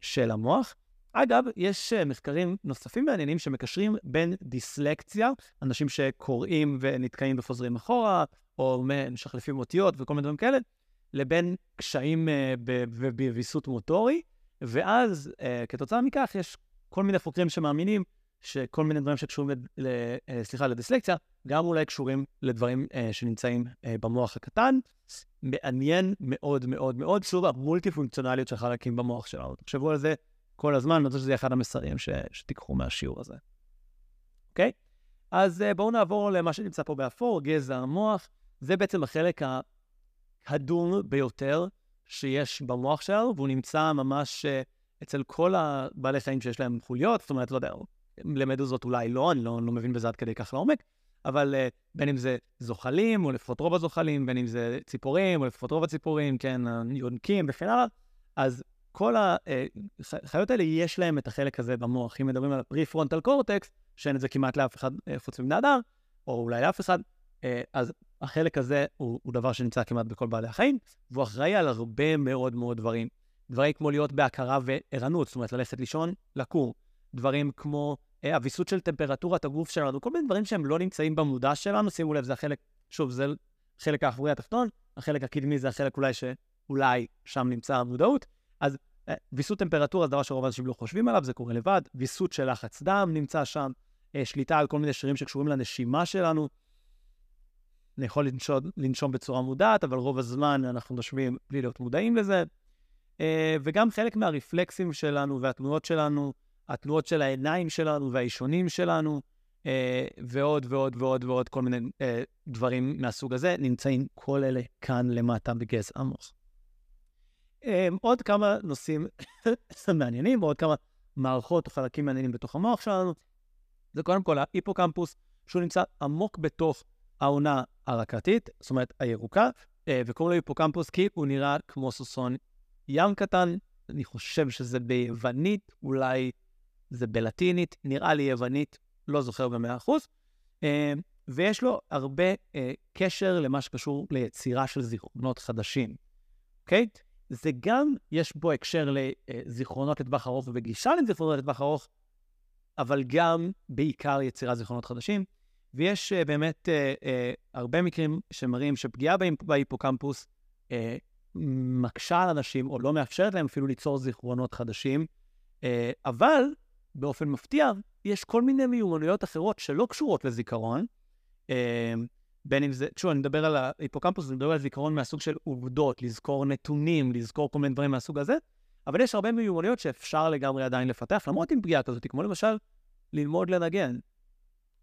של המוח. אגב, יש אה, מחקרים נוספים מעניינים שמקשרים בין דיסלקציה, אנשים שקוראים ונתקעים וחוזרים אחורה, או משחלפים אותיות וכל מיני דברים כאלה, לבין קשיים אה, בוויסות מוטורי, ואז uh, כתוצאה מכך יש כל מיני חוקרים שמאמינים שכל מיני דברים שקשורים, ל, uh, סליחה, לדיסלקציה, גם אולי קשורים לדברים uh, שנמצאים uh, במוח הקטן. מעניין מאוד מאוד מאוד, שוב, המולטי פונקציונליות של חלקים במוח שלנו. תחשבו על זה כל הזמן, אני רוצה שזה יהיה אחד המסרים ש, שתיקחו מהשיעור הזה. אוקיי? אז uh, בואו נעבור למה שנמצא פה באפור, גזע המוח. זה בעצם החלק הקדום ביותר שיש במוח שלנו, והוא נמצא ממש uh, אצל כל הבעלי חיים שיש להם חוליות, זאת אומרת, לא יודע, למדוזות אולי לא, אני לא, לא מבין בזה עד כדי כך לעומק, אבל uh, בין אם זה זוחלים, או לפחות רוב הזוחלים, בין אם זה ציפורים, או לפחות רוב הציפורים, כן, יונקים וכן הלאה, אז כל החיות אה, האלה יש להם את החלק הזה במוח. אם מדברים על הפרי-פרונטל קורטקס, שאין את זה כמעט לאף אחד אה, חוץ מבני אדם, או אולי לאף אחד, אה, אז החלק הזה הוא, הוא דבר שנמצא כמעט בכל בעלי החיים, והוא אחראי על הרבה מאוד מאוד דברים. דברים כמו להיות בהכרה וערנות, זאת אומרת, ללכת לישון, לקום. דברים כמו הוויסות של טמפרטורת הגוף שלנו, כל מיני דברים שהם לא נמצאים במודע שלנו, שימו לב, זה החלק, שוב, זה החלק האחורי התחתון, החלק הקדמי זה החלק אולי שאולי שם נמצא המודעות. אז אה, ויסות טמפרטורה זה דבר שרוב האנשים לא חושבים עליו, זה קורה לבד. ויסות של לחץ דם נמצא שם, אה, שליטה על כל מיני שרירים שקשורים לנשימה שלנו. אני יכול לנשום, לנשום בצורה מודעת, אבל רוב הזמן אנחנו נושמים בלי להיות מודעים לזה. אה, וגם חלק מהרפלקסים שלנו והתנועות שלנו, התנועות של העיניים שלנו והאישונים שלנו, אה, ועוד ועוד ועוד ועוד כל מיני אה, דברים מהסוג הזה, נמצאים כל אלה כאן למטה בגזע המוח. עוד כמה נושאים <coughs> מעניינים, ועוד כמה מערכות או חלקים מעניינים בתוך המוח שלנו. זה קודם כל ההיפוקמפוס, שהוא נמצא עמוק בתוך העונה הרקתית, זאת אומרת הירוקה, אה, וקוראים לו היפוקמפוס כי הוא נראה כמו סוסון ים קטן, אני חושב שזה ביוונית, אולי זה בלטינית, נראה לי יוונית, לא זוכר במאה אחוז. אה, ויש לו הרבה אה, קשר למה שקשור ליצירה של זיכרונות חדשים, אוקיי? זה גם, יש בו הקשר לזיכרונות לטווח ארוך וגישה לזיכרונות לטווח ארוך, אבל גם בעיקר יצירת זיכרונות חדשים. ויש uh, באמת uh, uh, הרבה מקרים שמראים שפגיעה בהיפוקמפוס מקשה על אנשים, או לא מאפשרת להם אפילו ליצור זיכרונות חדשים, אבל באופן מפתיע, יש כל מיני מיומנויות אחרות שלא קשורות לזיכרון, בין אם זה, שוב, אני מדבר על ההיפוקמפוס, אני מדבר על זיכרון מהסוג של עובדות, לזכור נתונים, לזכור כל מיני דברים מהסוג הזה, אבל יש הרבה מיומנויות שאפשר לגמרי עדיין לפתח, למרות עם פגיעה כזאת, כמו למשל ללמוד לנגן.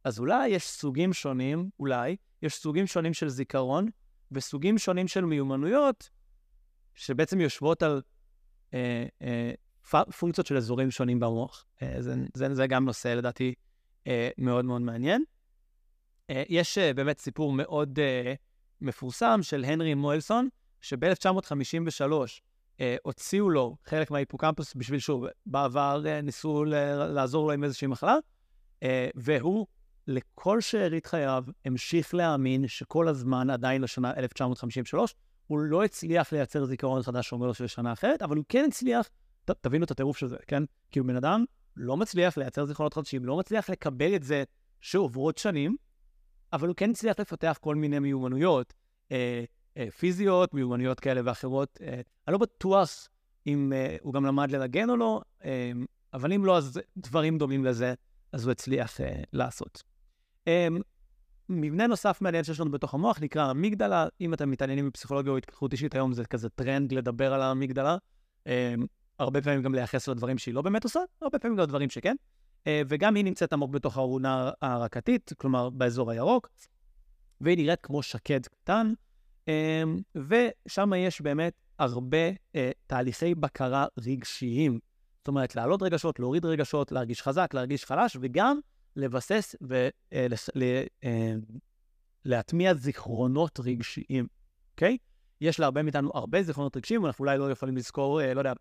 אז אולי יש סוגים שונים, אולי, יש סוגים שונים של זיכרון, וסוגים שונים של מיומנויות, שבעצם יושבות על אה, אה, פונקציות של אזורים שונים במוח. אה, זה, זה, זה גם נושא, לדעתי, אה, מאוד מאוד מעניין. אה, יש אה, באמת סיפור מאוד אה, מפורסם של הנרי מואלסון, שב-1953 אה, הוציאו לו חלק מההיפוקמפוס בשביל, שוב, בעבר אה, ניסו לעזור לו עם איזושהי מחלה, אה, והוא לכל שארית חייו המשיך להאמין שכל הזמן, עדיין לשנה 1953, הוא לא הצליח לייצר זיכרון חדש שאומר של שנה אחרת, אבל הוא כן הצליח, ת, תבינו את הטירוף של זה, כן? הוא בן אדם לא מצליח לייצר זיכרונות חדשים, לא מצליח לקבל את זה שעוברות שנים, אבל הוא כן הצליח לפתח כל מיני מיומנויות אה, אה, פיזיות, מיומנויות כאלה ואחרות. אה, אני לא בטוח אם אה, הוא גם למד לנגן או לא, אה, אבל אם לא, אז דברים דומים לזה, אז הוא הצליח אה, לעשות. Um, מבנה נוסף מעניין שיש לנו בתוך המוח נקרא אמיגדלה. אם אתם מתעניינים בפסיכולוגיה או התפתחות אישית, היום זה כזה טרנד לדבר על האמיגדלה. Um, הרבה פעמים גם לייחס לדברים שהיא לא באמת עושה, הרבה פעמים גם לדברים שכן. Uh, וגם היא נמצאת עמוק בתוך הארונה הרקתית, כלומר באזור הירוק, והיא נראית כמו שקד קטן, um, ושם יש באמת הרבה uh, תהליכי בקרה רגשיים. זאת אומרת, להעלות רגשות, להוריד רגשות, להרגיש חזק, להרגיש חלש, וגם לבסס ולהטמיע אה, זיכרונות רגשיים, אוקיי? יש להרבה מאיתנו הרבה זיכרונות רגשיים, ואנחנו אולי לא יכולים לזכור, אה, לא יודע,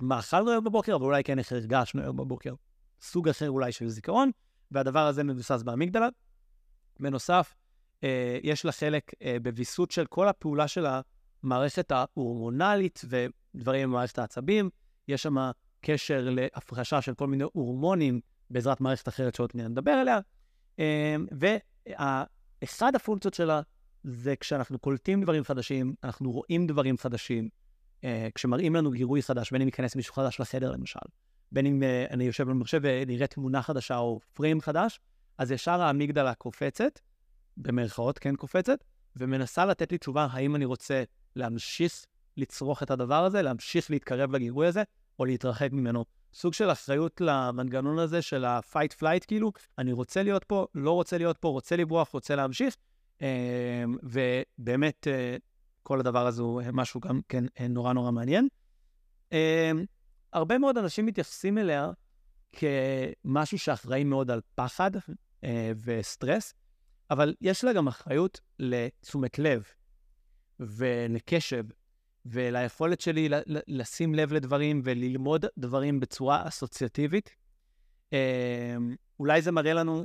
מה אכלנו היום בבוקר, אבל אולי כן איך הרגשנו היום בבוקר. סוג אחר אולי של זיכרון, והדבר הזה מבוסס באמיגדלה. בנוסף, אה, יש לה חלק בוויסות של כל הפעולה של המערכת ההורמונלית ודברים במערכת העצבים. יש שם קשר להפרשה של כל מיני הורמונים בעזרת מערכת אחרת שעוד נדבר עליה. אמ, ואחד הפונקציות שלה זה כשאנחנו קולטים דברים חדשים, אנחנו רואים דברים חדשים, אה, כשמראים לנו גירוי חדש, בין אם ייכנס מישהו חדש לחדר למשל, בין אם אה, אני יושב במחשב ונראה תמונה חדשה או פריים חדש, אז ישר האמיגדלה קופצת, במרכאות כן קופצת, ומנסה לתת לי תשובה האם אני רוצה להמשיך לצרוך את הדבר הזה, להמשיך להתקרב לגירוי הזה, או להתרחק ממנו. סוג של אחריות למנגנון הזה של ה-fight flight, כאילו, אני רוצה להיות פה, לא רוצה להיות פה, רוצה לברוח, רוצה להמשיך, אמ, ובאמת, אה, כל הדבר הזה הוא משהו גם כן אה, נורא נורא מעניין. הרבה מאוד אנשים מתייחסים אליה כמשהו שאחראי מאוד על פחד אה, וסטרס, אבל יש לה גם אחריות לתשומת לב ולקשב וליכולת שלי לשים לב לדברים וללמוד דברים בצורה אסוציאטיבית. אמ, אולי זה מראה לנו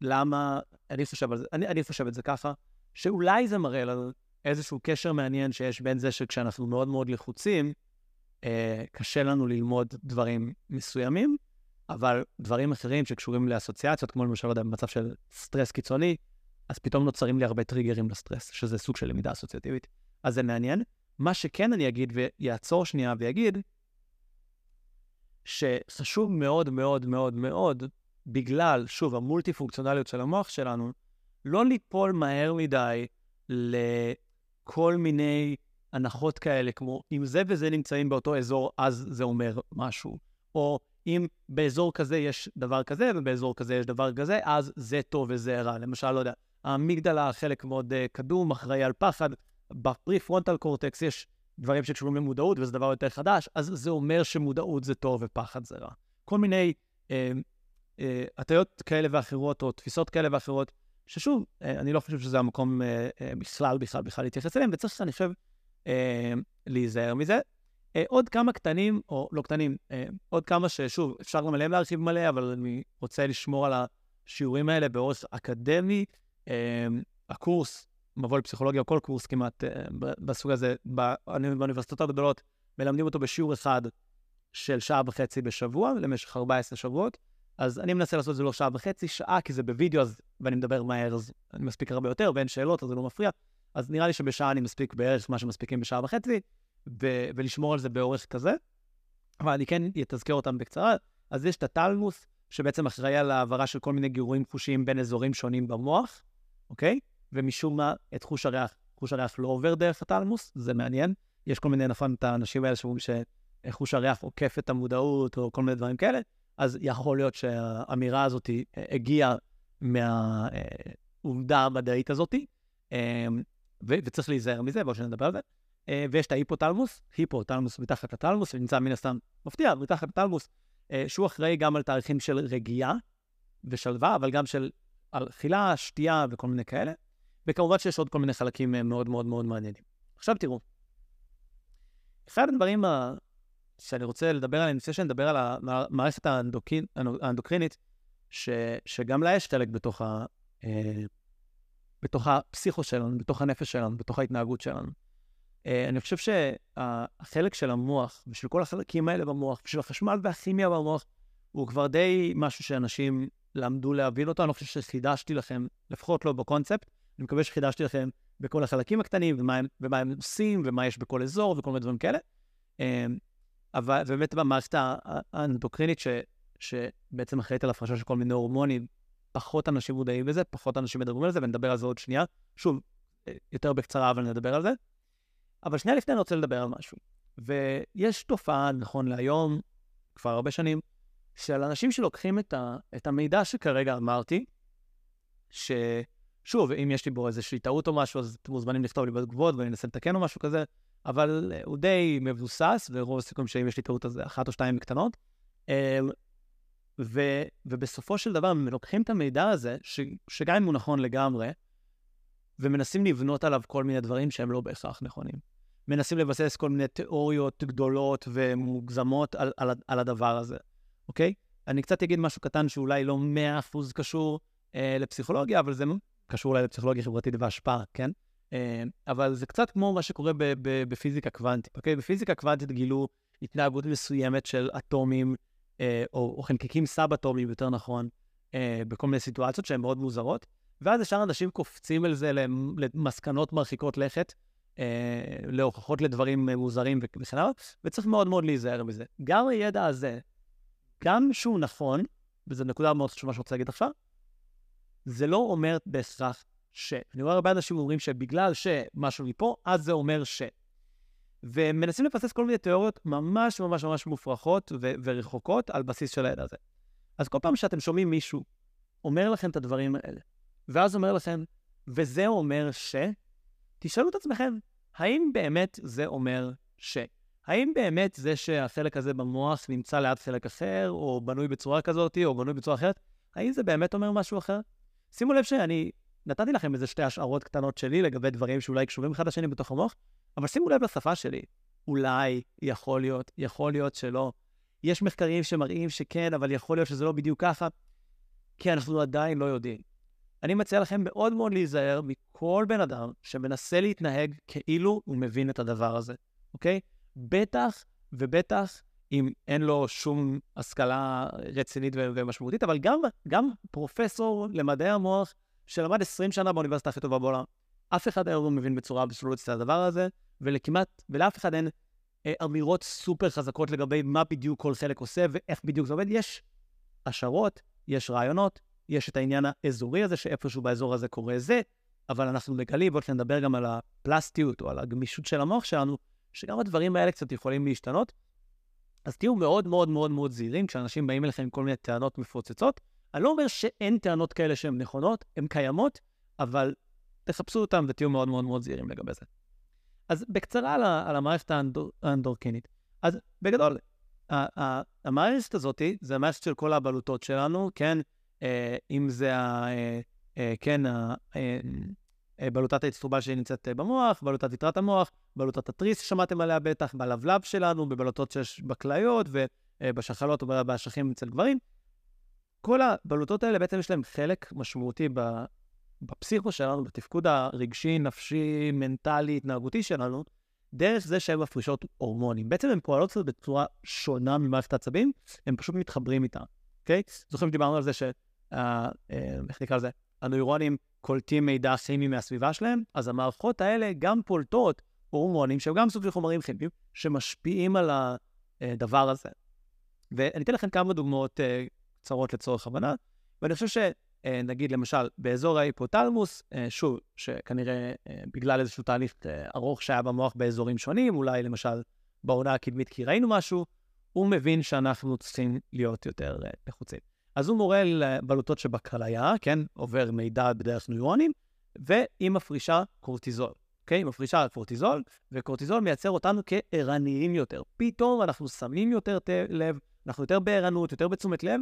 למה, אני חושב זה, אני, אני חושב את זה ככה, שאולי זה מראה לנו איזשהו קשר מעניין שיש בין זה שכשאנחנו מאוד מאוד לחוצים, אה, קשה לנו ללמוד דברים מסוימים, אבל דברים אחרים שקשורים לאסוציאציות, כמו למשל, במצב של סטרס קיצוני, אז פתאום נוצרים לי הרבה טריגרים לסטרס, שזה סוג של למידה אסוציאטיבית. אז זה מעניין. מה שכן אני אגיד, ויעצור שנייה ויגיד, שחשוב מאוד מאוד מאוד מאוד, בגלל, שוב, המולטי-פונקציונליות של המוח שלנו, לא ליפול מהר מדי לכל מיני הנחות כאלה, כמו אם זה וזה נמצאים באותו אזור, אז זה אומר משהו. או אם באזור כזה יש דבר כזה ובאזור כזה יש דבר כזה, אז זה טוב וזה רע. למשל, לא יודע, האמיגדלה, חלק מאוד uh, קדום, אחראי על פחד, בפרי פרונטל קורטקס יש דברים שקשורים למודעות וזה דבר יותר חדש, אז זה אומר שמודעות זה טוב ופחד זה רע. כל מיני אה, אה, הטיות כאלה ואחרות, או תפיסות כאלה ואחרות, ששוב, אה, אני לא חושב שזה המקום אה, אה, בכלל, בכלל, בכלל להתייחס אליהם, וצריך, אני חושב, אה, להיזהר מזה. אה, עוד כמה קטנים, או לא קטנים, אה, עוד כמה ששוב, אפשר גם עליהם להרחיב מלא, אבל אני רוצה לשמור על השיעורים האלה באורך אקדמי. אה, הקורס, מבוא לפסיכולוגיה, כל קורס כמעט אה, בסוג הזה, באוניברסיטאות הגדולות, מלמדים אותו בשיעור אחד של שעה וחצי בשבוע, למשך 14 שבועות. אז אני מנסה לעשות את זה לא שעה וחצי, שעה, כי זה בווידאו, אז, ואני מדבר מהר, אז אני מספיק הרבה יותר, ואין שאלות, אז זה לא מפריע. אז נראה לי שבשעה אני מספיק בערך מה שמספיקים בשעה וחצי, ו- ולשמור על זה באורך כזה. אבל אני כן אתזכר אותם בקצרה. אז יש את הטלמוס, שבעצם אחראי על העברה של כל מיני גירויים חושיים בין אזורים שונים במוח, אוקיי? ומשום מה, את חוש הריח, חוש הריח לא עובר דרך הטלמוס, זה מעניין. יש כל מיני, נכון, את האנשים האלה שאומרים שחוש הריח עוקף את המודעות, או כל מיני דברים כאלה. אז יכול להיות שהאמירה הזאת אה, הגיעה מהעובדה המדעית הזאת, אה, וצריך להיזהר מזה, בואו שנדבר על זה. אה, ויש את ההיפותלמוס, היפותלמוס מתחת לטלמוס, ונמצא מן הסתם מפתיע, מתחת לטלמוס, שהוא אחראי גם על תאריכים של רגיעה ושלווה, אבל גם של אכילה, שתייה וכל מיני כאלה. וכמובן שיש עוד כל מיני חלקים מאוד מאוד מאוד מעניינים. עכשיו תראו, אחד הדברים שאני רוצה לדבר עליהם, לפני שנדבר על המערכת האנדוקרינית, ש, שגם לה יש חלק בתוך, ה, אה, בתוך הפסיכו שלנו, בתוך הנפש שלנו, בתוך ההתנהגות שלנו. אה, אני חושב שהחלק של המוח, ושל כל החלקים האלה במוח, ושל החשמל והכימיה במוח, הוא כבר די משהו שאנשים למדו להבין אותו. אני לא חושב שחידשתי לכם, לפחות לא בקונספט. אני מקווה שחידשתי לכם בכל החלקים הקטנים, ומה הם, ומה הם עושים, ומה יש בכל אזור, וכל מיני דברים כאלה. אה, אבל באמת במערכת האנדוקרינית, ש, שבעצם אחראית על הפרשה של כל מיני הורמונים, פחות אנשים מודעים לזה, פחות אנשים מדברים על זה, ונדבר על זה עוד שנייה. שוב, אה, יותר בקצרה, אבל נדבר על זה. אבל שנייה לפני אני רוצה לדבר על משהו. ויש תופעה, נכון להיום, כבר הרבה שנים, של אנשים שלוקחים את, ה, את המידע שכרגע אמרתי, ששוב, אם יש לי בו איזושהי טעות או משהו, אז אתם מוזמנים לכתוב לי בתגובות ואני אנסה לתקן או משהו כזה, אבל הוא די מבוסס, ורוב הסיכויים שאם יש לי טעות אז אחת או שתיים קטנות. אמ, ו, ובסופו של דבר, הם לוקחים את המידע הזה, ש, שגם אם הוא נכון לגמרי, ומנסים לבנות עליו כל מיני דברים שהם לא בהכרח נכונים. מנסים לבסס כל מיני תיאוריות גדולות ומוגזמות על, על, על הדבר הזה, אוקיי? אני קצת אגיד משהו קטן שאולי לא 100% קשור אה, לפסיכולוגיה, אבל זה קשור אולי לפסיכולוגיה חברתית והשפעה, כן? אה, אבל זה קצת כמו מה שקורה בפיזיקה קוונטית, אוקיי? בפיזיקה קוונטית גילו התנהגות מסוימת של אטומים, אה, או, או חלקיקים סאב-אטומיים, יותר נכון, אה, בכל מיני סיטואציות שהן מאוד מוזרות, ואז ישר אנשים קופצים על זה למסקנות מרחיקות לכת, להוכחות לדברים מוזרים וכן הלאה, וצריך מאוד מאוד להיזהר מזה. גם הידע הזה, גם שהוא נכון, וזו נקודה מאוד חשובה שאני רוצה להגיד עכשיו, זה לא אומר בהכרח ש. אני רואה הרבה אנשים אומרים שבגלל שמשהו מפה, אז זה אומר ש. ומנסים לפסס כל מיני תיאוריות ממש ממש ממש מופרכות ו- ורחוקות על בסיס של הידע הזה. אז כל פעם שאתם שומעים מישהו אומר לכם את הדברים האלה, ואז אומר לכם, וזה אומר ש, תשאלו את עצמכם, האם באמת זה אומר ש? האם באמת זה שהחלק הזה במוח נמצא ליד חלק אחר, או בנוי בצורה כזאת, או בנוי בצורה אחרת, האם זה באמת אומר משהו אחר? שימו לב שאני נתתי לכם איזה שתי השערות קטנות שלי לגבי דברים שאולי קשורים אחד לשני בתוך המוח, אבל שימו לב לשפה שלי. אולי, יכול להיות, יכול להיות שלא. יש מחקרים שמראים שכן, אבל יכול להיות שזה לא בדיוק ככה, כי אנחנו עדיין לא יודעים. אני מציע לכם מאוד מאוד להיזהר מכל בן אדם שמנסה להתנהג כאילו הוא מבין את הדבר הזה, אוקיי? בטח ובטח אם אין לו שום השכלה רצינית ומשמעותית, אבל גם, גם פרופסור למדעי המוח שלמד 20 שנה באוניברסיטה הכי טובה בעולם. אף אחד היום לא מבין בצורה אבסולוטית את הדבר הזה, ולכמעט, ולאף אחד אין אה, אמירות סופר חזקות לגבי מה בדיוק כל חלק עושה ואיך בדיוק זה עובד. יש השערות, יש רעיונות, יש את העניין האזורי הזה, שאיפשהו באזור הזה קורה זה, אבל אנחנו מגלים, ועוד נדבר גם על הפלסטיות או על הגמישות של המוח שלנו, שגם הדברים האלה קצת יכולים להשתנות. אז תהיו מאוד מאוד מאוד מאוד זהירים כשאנשים באים אליכם עם כל מיני טענות מפוצצות. אני לא אומר שאין טענות כאלה שהן נכונות, הן קיימות, אבל תחפשו אותן ותהיו מאוד מאוד מאוד זהירים לגבי זה. אז בקצרה על, על המערכת האנדורקינית. אז בגדול, המערכת הזאת זה המערכת של כל הבלוטות שלנו, כן? אה, אם זה, ה, אה, אה, כן, ה, בלוטת האצטרובל שנמצאת במוח, בלוטת יתרת המוח, בלוטת התריס ששמעתם עליה בטח, בלבלב שלנו, בבלוטות שיש בכליות ובשחלות ובאשכים אצל גברים. כל הבלוטות האלה בעצם יש להם חלק משמעותי בפסיכו שלנו, בתפקוד הרגשי, נפשי, מנטלי, התנהגותי שלנו, דרך זה שהן מפרישות הורמונים. בעצם הן פועלות קצת בצורה שונה ממערכת העצבים, הם פשוט מתחברים איתה, אוקיי? זוכרים שדיברנו על זה ש... אה, אה, איך נקרא לזה? הנוירונים קולטים מידע כימי מהסביבה שלהם, אז המערכות האלה גם פולטות הורמונים שהם גם סוג של חומרים כימיים שמשפיעים על הדבר הזה. ואני אתן לכם כמה דוגמאות uh, קצרות לצורך הבנה, ואני חושב שנגיד למשל באזור ההיפותלמוס, uh, שוב, שכנראה uh, בגלל איזשהו תהליך ארוך שהיה במוח באזורים שונים, אולי למשל בעונה הקדמית כי ראינו משהו, הוא מבין שאנחנו צריכים להיות יותר נחוצים. אז הוא מורה לבלוטות שבכליה, כן, עובר מידע בדרך נוירונים, והיא מפרישה קורטיזול. אוקיי? היא מפרישה קורטיזול, וקורטיזול מייצר אותנו כערניים יותר. פתאום אנחנו שמים יותר לב, אנחנו יותר בערנות, יותר בתשומת לב,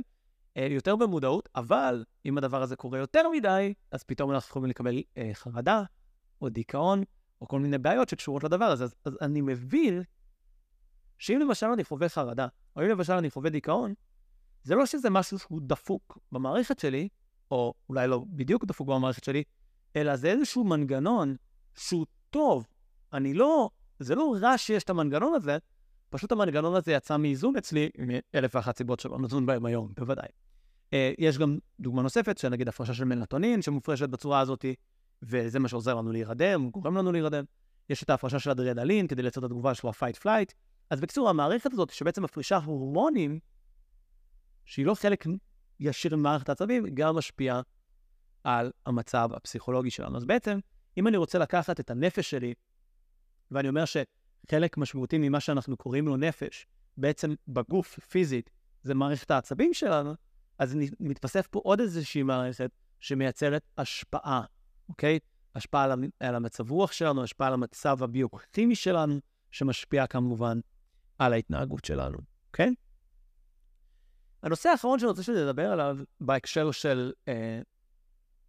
אה, יותר במודעות, אבל אם הדבר הזה קורה יותר מדי, אז פתאום אנחנו יכולים לקבל אה, חרדה, או דיכאון, או כל מיני בעיות שקשורות לדבר הזה. אז, אז אני מבין שאם למשל אני חווה חרדה, או אם למשל אני חווה דיכאון, זה לא שזה משהו שהוא דפוק במערכת שלי, או אולי לא בדיוק דפוק במערכת שלי, אלא זה איזשהו מנגנון שהוא טוב. אני לא, זה לא רע שיש את המנגנון הזה, פשוט המנגנון הזה יצא מאיזון אצלי, מאלף ואחת סיבות שלא נדון בהם היום, בוודאי. Uh, יש גם דוגמה נוספת, שנגיד הפרשה של מלטונין, שמופרשת בצורה הזאת, וזה מה שעוזר לנו להירדם, גורם לנו להירדם. יש את ההפרשה של אדרנלין, כדי לייצר את התגובה שלו, ה-fight-flight. אז בקיצור, המערכת הזאת, שבעצם מפרישה הורמונים, שהיא לא חלק ישיר ממערכת העצבים, גם משפיעה על המצב הפסיכולוגי שלנו. אז בעצם, אם אני רוצה לקחת את הנפש שלי, ואני אומר שחלק משמעותי ממה שאנחנו קוראים לו נפש, בעצם בגוף, פיזית, זה מערכת העצבים שלנו, אז מתווסף פה עוד איזושהי מערכת שמייצרת השפעה, אוקיי? השפעה על, על המצב רוח שלנו, השפעה על המצב הביוכימי שלנו, שמשפיע כמובן על ההתנהגות שלנו, אוקיי? הנושא האחרון שאני רוצה שנדבר עליו בהקשר של, אה,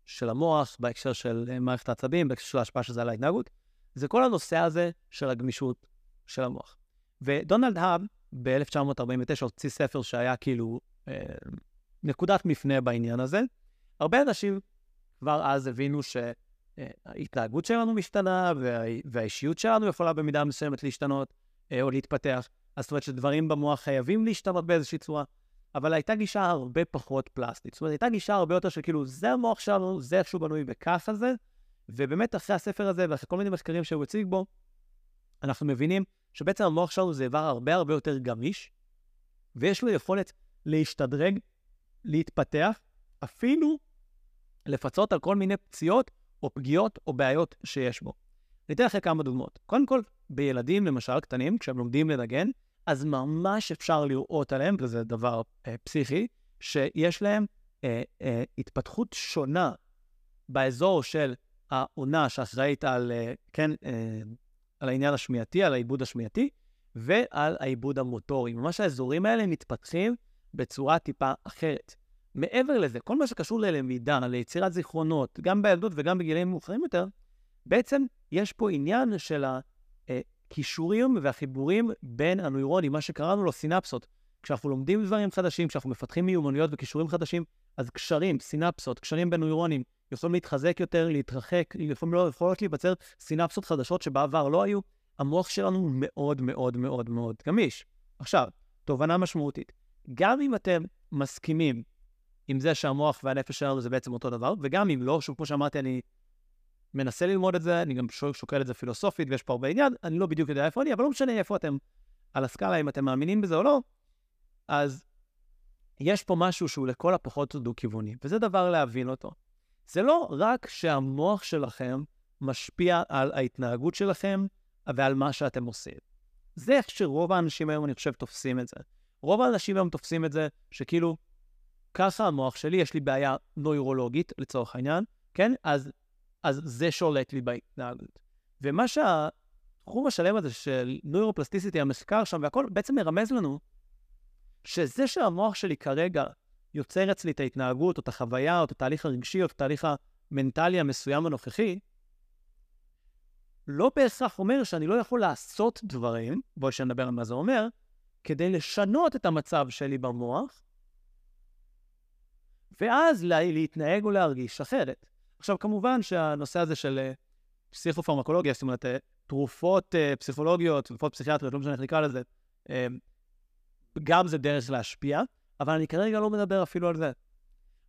של המוח, בהקשר של אה, מערכת העצבים, בהקשר של ההשפעה של זה על ההתנהגות, זה כל הנושא הזה של הגמישות של המוח. ודונלד האב ב-1949 הוציא ספר שהיה כאילו אה, נקודת מפנה בעניין הזה. הרבה אנשים כבר אז הבינו שההתנהגות שלנו משתנה וה... והאישיות שלנו יכולה במידה מסוימת להשתנות אה, או להתפתח. אז זאת אומרת שדברים במוח חייבים להשתנות באיזושהי צורה. אבל הייתה גישה הרבה פחות פלסטית. זאת אומרת, הייתה גישה הרבה יותר של כאילו, זה המוח שלנו, זה איך שהוא בנוי וככה זה, ובאמת אחרי הספר הזה ואחרי כל מיני מחקרים שהוא הציג בו, אנחנו מבינים שבעצם המוח שלנו זה איבר הרבה הרבה יותר גמיש, ויש לו יכולת להשתדרג, להתפתח, אפילו לפצות על כל מיני פציעות או פגיעות או בעיות שיש בו. אני אתן לכם כמה דוגמאות. קודם כל, בילדים, למשל, קטנים, כשהם לומדים לנגן, אז ממש אפשר לראות עליהם, וזה דבר אה, פסיכי, שיש להם אה, אה, התפתחות שונה באזור של העונה שאחראית על, אה, כן, אה, על העניין השמיעתי, על העיבוד השמיעתי, ועל העיבוד המוטורי. ממש האזורים האלה מתפתחים בצורה טיפה אחרת. מעבר לזה, כל מה שקשור ללמידה, ליצירת זיכרונות, גם בילדות וגם בגילים מאוחרים יותר, בעצם יש פה עניין של הכישורים והחיבורים בין הנוירונים, מה שקראנו לו סינפסות. כשאנחנו לומדים דברים חדשים, כשאנחנו מפתחים מיומנויות וכישורים חדשים, אז קשרים, סינפסות, קשרים בין נוירונים, יכולים להתחזק יותר, להתרחק, לפעמים לא יכולות להיווצר סינפסות חדשות שבעבר לא היו. המוח שלנו מאוד מאוד מאוד מאוד גמיש. עכשיו, תובנה משמעותית. גם אם אתם מסכימים עם זה שהמוח והנפש שלנו זה בעצם אותו דבר, וגם אם לא, שוב, כמו שאמרתי, אני מנסה ללמוד את זה, אני גם שוקל את זה פילוסופית, ויש פה הרבה עניין, אני לא בדיוק יודע איפה אני, אבל לא משנה איפה אתם על הסקאלה, אם אתם מאמינים בזה או לא, אז יש פה משהו שהוא לכל הפחות דו-כיווני, וזה דבר להבין אותו. זה לא רק שהמוח שלכם משפיע על ההתנהגות שלכם ועל מה שאתם עושים. זה איך שרוב האנשים היום, אני חושב, תופסים את זה. רוב האנשים היום תופסים את זה שכאילו, ככה המוח שלי, יש לי בעיה נוירולוגית, לצורך העניין, כן? אז, אז זה שולט לי בהתנהגות. ומה שהתחום השלם הזה של נוירופלסטיסיטי, המחקר שם והכל, בעצם מרמז לנו שזה שהמוח שלי כרגע יוצר אצלי את ההתנהגות, או את החוויה, או את התהליך הרגשי, או את התהליך המנטלי המסוים הנוכחי, לא בהכרח אומר שאני לא יכול לעשות דברים, בואי שנדבר על מה זה אומר, כדי לשנות את המצב שלי במוח, ואז לה, להתנהג או להרגיש אחרת. עכשיו, כמובן שהנושא הזה של אה, פסיכופרמקולוגיה, זאת אומרת, אה, תרופות uh, פסיכולוגיות, תרופות פסיכיאטריות, לא משנה איך נקרא לזה, גם זה דרך להשפיע, אבל אני כרגע לא מדבר אפילו על זה.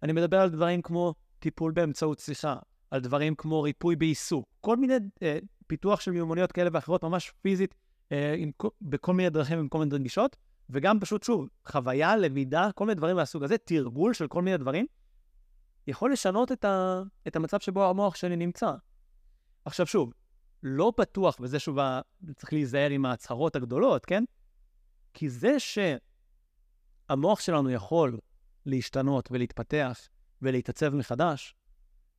אני מדבר על דברים כמו טיפול באמצעות שיחה, על דברים כמו ריפוי בעיסוק, כל מיני uh, פיתוח של מיומנויות כאלה ואחרות, ממש פיזית, uh, עם, בכל מיני דרכים ובכל מיני דרישות, וגם פשוט, שוב, חוויה, למידה, כל מיני דברים מהסוג הזה, תרגול של כל מיני דברים, יכול לשנות את, ה, את המצב שבו המוח שלי נמצא. עכשיו שוב, לא בטוח, וזה שוב, צריך להיזהר עם ההצהרות הגדולות, כן? כי זה שהמוח שלנו יכול להשתנות ולהתפתח ולהתעצב מחדש,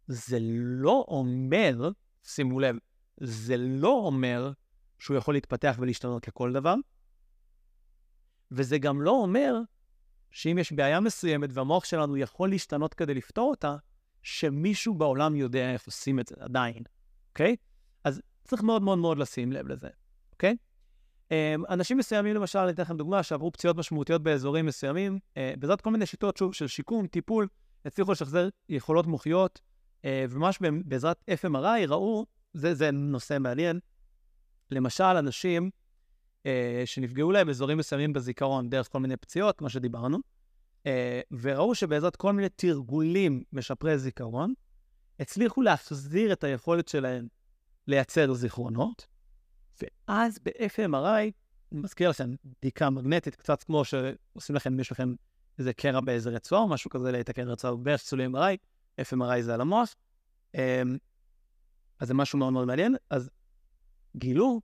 זה לא אומר, שימו לב, זה לא אומר שהוא יכול להתפתח ולהשתנות לכל דבר, וזה גם לא אומר שאם יש בעיה מסוימת והמוח שלנו יכול להשתנות כדי לפתור אותה, שמישהו בעולם יודע איך עושים את זה עדיין, אוקיי? אז צריך מאוד מאוד מאוד לשים לב לזה, אוקיי? אמ, אנשים מסוימים, למשל, אני אתן לכם דוגמה, שעברו פציעות משמעותיות באזורים מסוימים, אה, בעזרת כל מיני שיטות, שוב, של שיקום, טיפול, הצליחו לשחזר יכולות מוחיות, אה, וממש בעזרת FMRI ראו, זה, זה נושא מעניין, למשל, אנשים אה, שנפגעו להם אזורים מסוימים בזיכרון דרך כל מיני פציעות, כמו שדיברנו, אה, וראו שבעזרת כל מיני תרגולים משפרי זיכרון, הצליחו להחזיר את היכולת שלהם לייצר זיכרונות, ואז ב-FMRI, אני מזכיר לכם, בדיקה מגנטית, קצת כמו שעושים לכם, יש לכם איזה קרע באיזה רצועה או משהו כזה, להתקן רצועה בערך צולי MRI, FMRI זה על המוח, אמ, אז זה משהו מאוד מאוד מעניין. אז גילו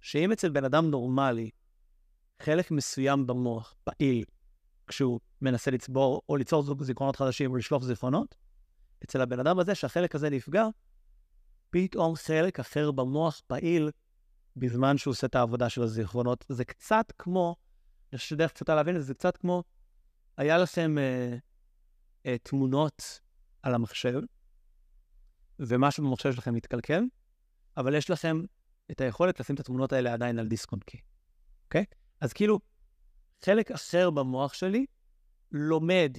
שאם אצל בן אדם נורמלי, חלק מסוים במוח פעיל, כשהוא מנסה לצבור או ליצור זיכרונות חדשים או לשלוח זיכרונות, אצל הבן אדם הזה שהחלק הזה נפגע, פתאום חלק אחר במוח פעיל בזמן שהוא עושה את העבודה של הזיכרונות. זה קצת כמו, אני חושב שדרך פשוטה להבין את זה, זה קצת כמו, היה לכם אה, אה, תמונות על המחשב, ומשהו במחשב שלכם מתקלקל, אבל יש לכם את היכולת לשים את התמונות האלה עדיין על דיסק און קי, אוקיי? אז כאילו, חלק אחר במוח שלי לומד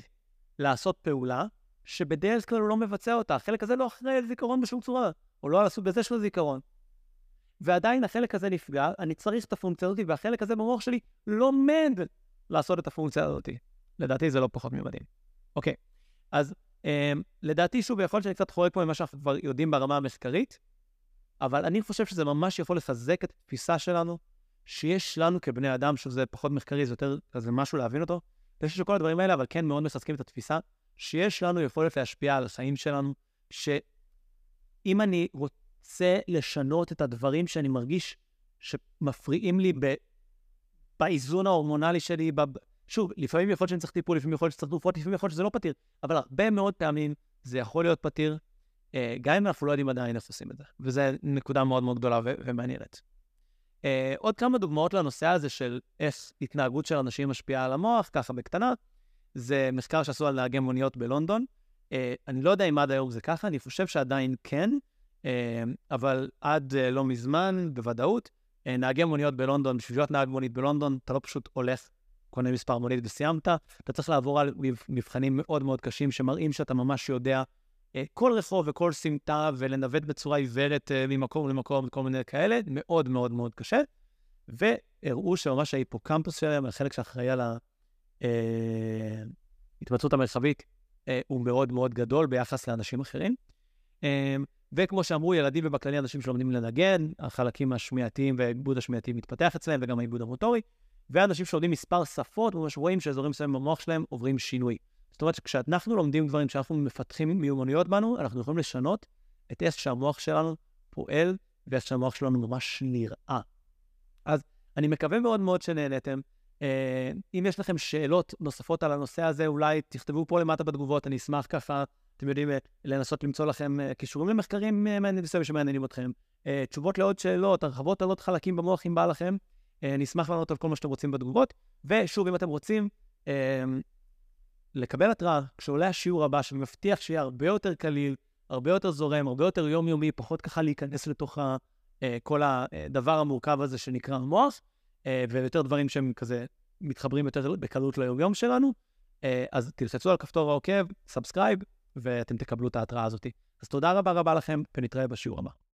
לעשות פעולה שבדרך כלל הוא לא מבצע אותה. החלק הזה לא אחראי על זיכרון בשום צורה, או לא על הסוג הזה של הזיכרון. ועדיין החלק הזה נפגע, אני צריך את הפונקציה הזאת, והחלק הזה במוח שלי לומד לעשות את הפונקציה הזאת. לדעתי זה לא פחות ממדהים. אוקיי, אז אה, לדעתי, שוב, יכול להיות שאני קצת חורג פה ממה שאנחנו כבר יודעים ברמה המחקרית, אבל אני חושב שזה ממש יכול לחזק את התפיסה שלנו, שיש לנו כבני אדם, שזה פחות מחקרי, זה יותר כזה משהו להבין אותו. אני חושב שכל הדברים האלה, אבל כן מאוד מחזקים את התפיסה, שיש לנו יכולת להשפיע על החיים שלנו, שאם אני רוצה לשנות את הדברים שאני מרגיש שמפריעים לי ב... באיזון ההורמונלי שלי, ב... שוב, לפעמים יכול להיות שאני צריך טיפול, לפעמים יכול להיות שצריך תרופות, לפעמים יכול להיות שזה לא פתיר, אבל הרבה מאוד פעמים זה יכול להיות פתיר, גם אם אנחנו לא יודעים עדיין איך עושים את זה. וזו נקודה מאוד מאוד גדולה ו- ומעניינת. אה, עוד כמה דוגמאות לנושא הזה של איך התנהגות של אנשים משפיעה על המוח, ככה בקטנה. זה מחקר שעשו על נהגי מוניות בלונדון. אה, אני לא יודע אם עד היום זה ככה, אני חושב שעדיין כן, אה, אבל עד אה, לא מזמן, בוודאות, אה, נהגי מוניות בלונדון, בשביל להיות נהג מונית בלונדון, אתה לא פשוט הולך, קונה מספר מונית וסיימת, אתה צריך לעבור על מבחנים מאוד מאוד קשים שמראים שאתה ממש יודע אה, כל רחוב וכל סמטה ולנווט בצורה עיוורת אה, ממקום למקום וכל מיני כאלה, מאוד מאוד מאוד קשה. והראו שממש ההיפוקמפוס שלהם, החלק שאחראי על ההתמצאות אה, המרחבית, הוא מאוד מאוד גדול ביחס לאנשים אחרים. וכמו שאמרו, ילדים ובכללי אנשים שלומדים לנגן, החלקים השמיעתיים והעיבוד השמיעתי מתפתח אצלם וגם העיבוד המוטורי, ואנשים שלומדים מספר שפות, ממש רואים שאזורים מסוימים במוח שלהם עוברים שינוי. זאת אומרת שכשאנחנו לומדים דברים, כשאנחנו מפתחים מיומנויות בנו, אנחנו יכולים לשנות את איך שהמוח שלנו פועל ואיך שהמוח שלנו ממש נראה. אז אני מקווה מאוד מאוד שנהנתם. אה, אם יש לכם שאלות נוספות על הנושא הזה, אולי תכתבו פה למטה בתגובות, אני אשמח ככה, אתם יודעים, אה, לנסות למצוא לכם אה, קישורים למחקרים מעניינים שמעניינים אתכם. תשובות לעוד שאלות, הרחבות על עוד חלקים במוח אם בא לכם. אני אשמח לענות על כל מה שאתם רוצים בתגובות. ושוב, אם אתם רוצים לקבל התראה כשעולה השיעור הבא, שאני מבטיח שיהיה הרבה יותר קליל, הרבה יותר זורם, הרבה יותר יומיומי, פחות ככה להיכנס לתוך כל הדבר המורכב הזה שנקרא המוח. אה, ויותר דברים שהם כזה מתחברים יותר בקלות ליום-יום שלנו, אה, אז תלחצו על כפתור העוקב, subscribe, ואתם תקבלו את ההתראה הזאת. אז תודה רבה רבה לכם, ונתראה בשיעור הבא.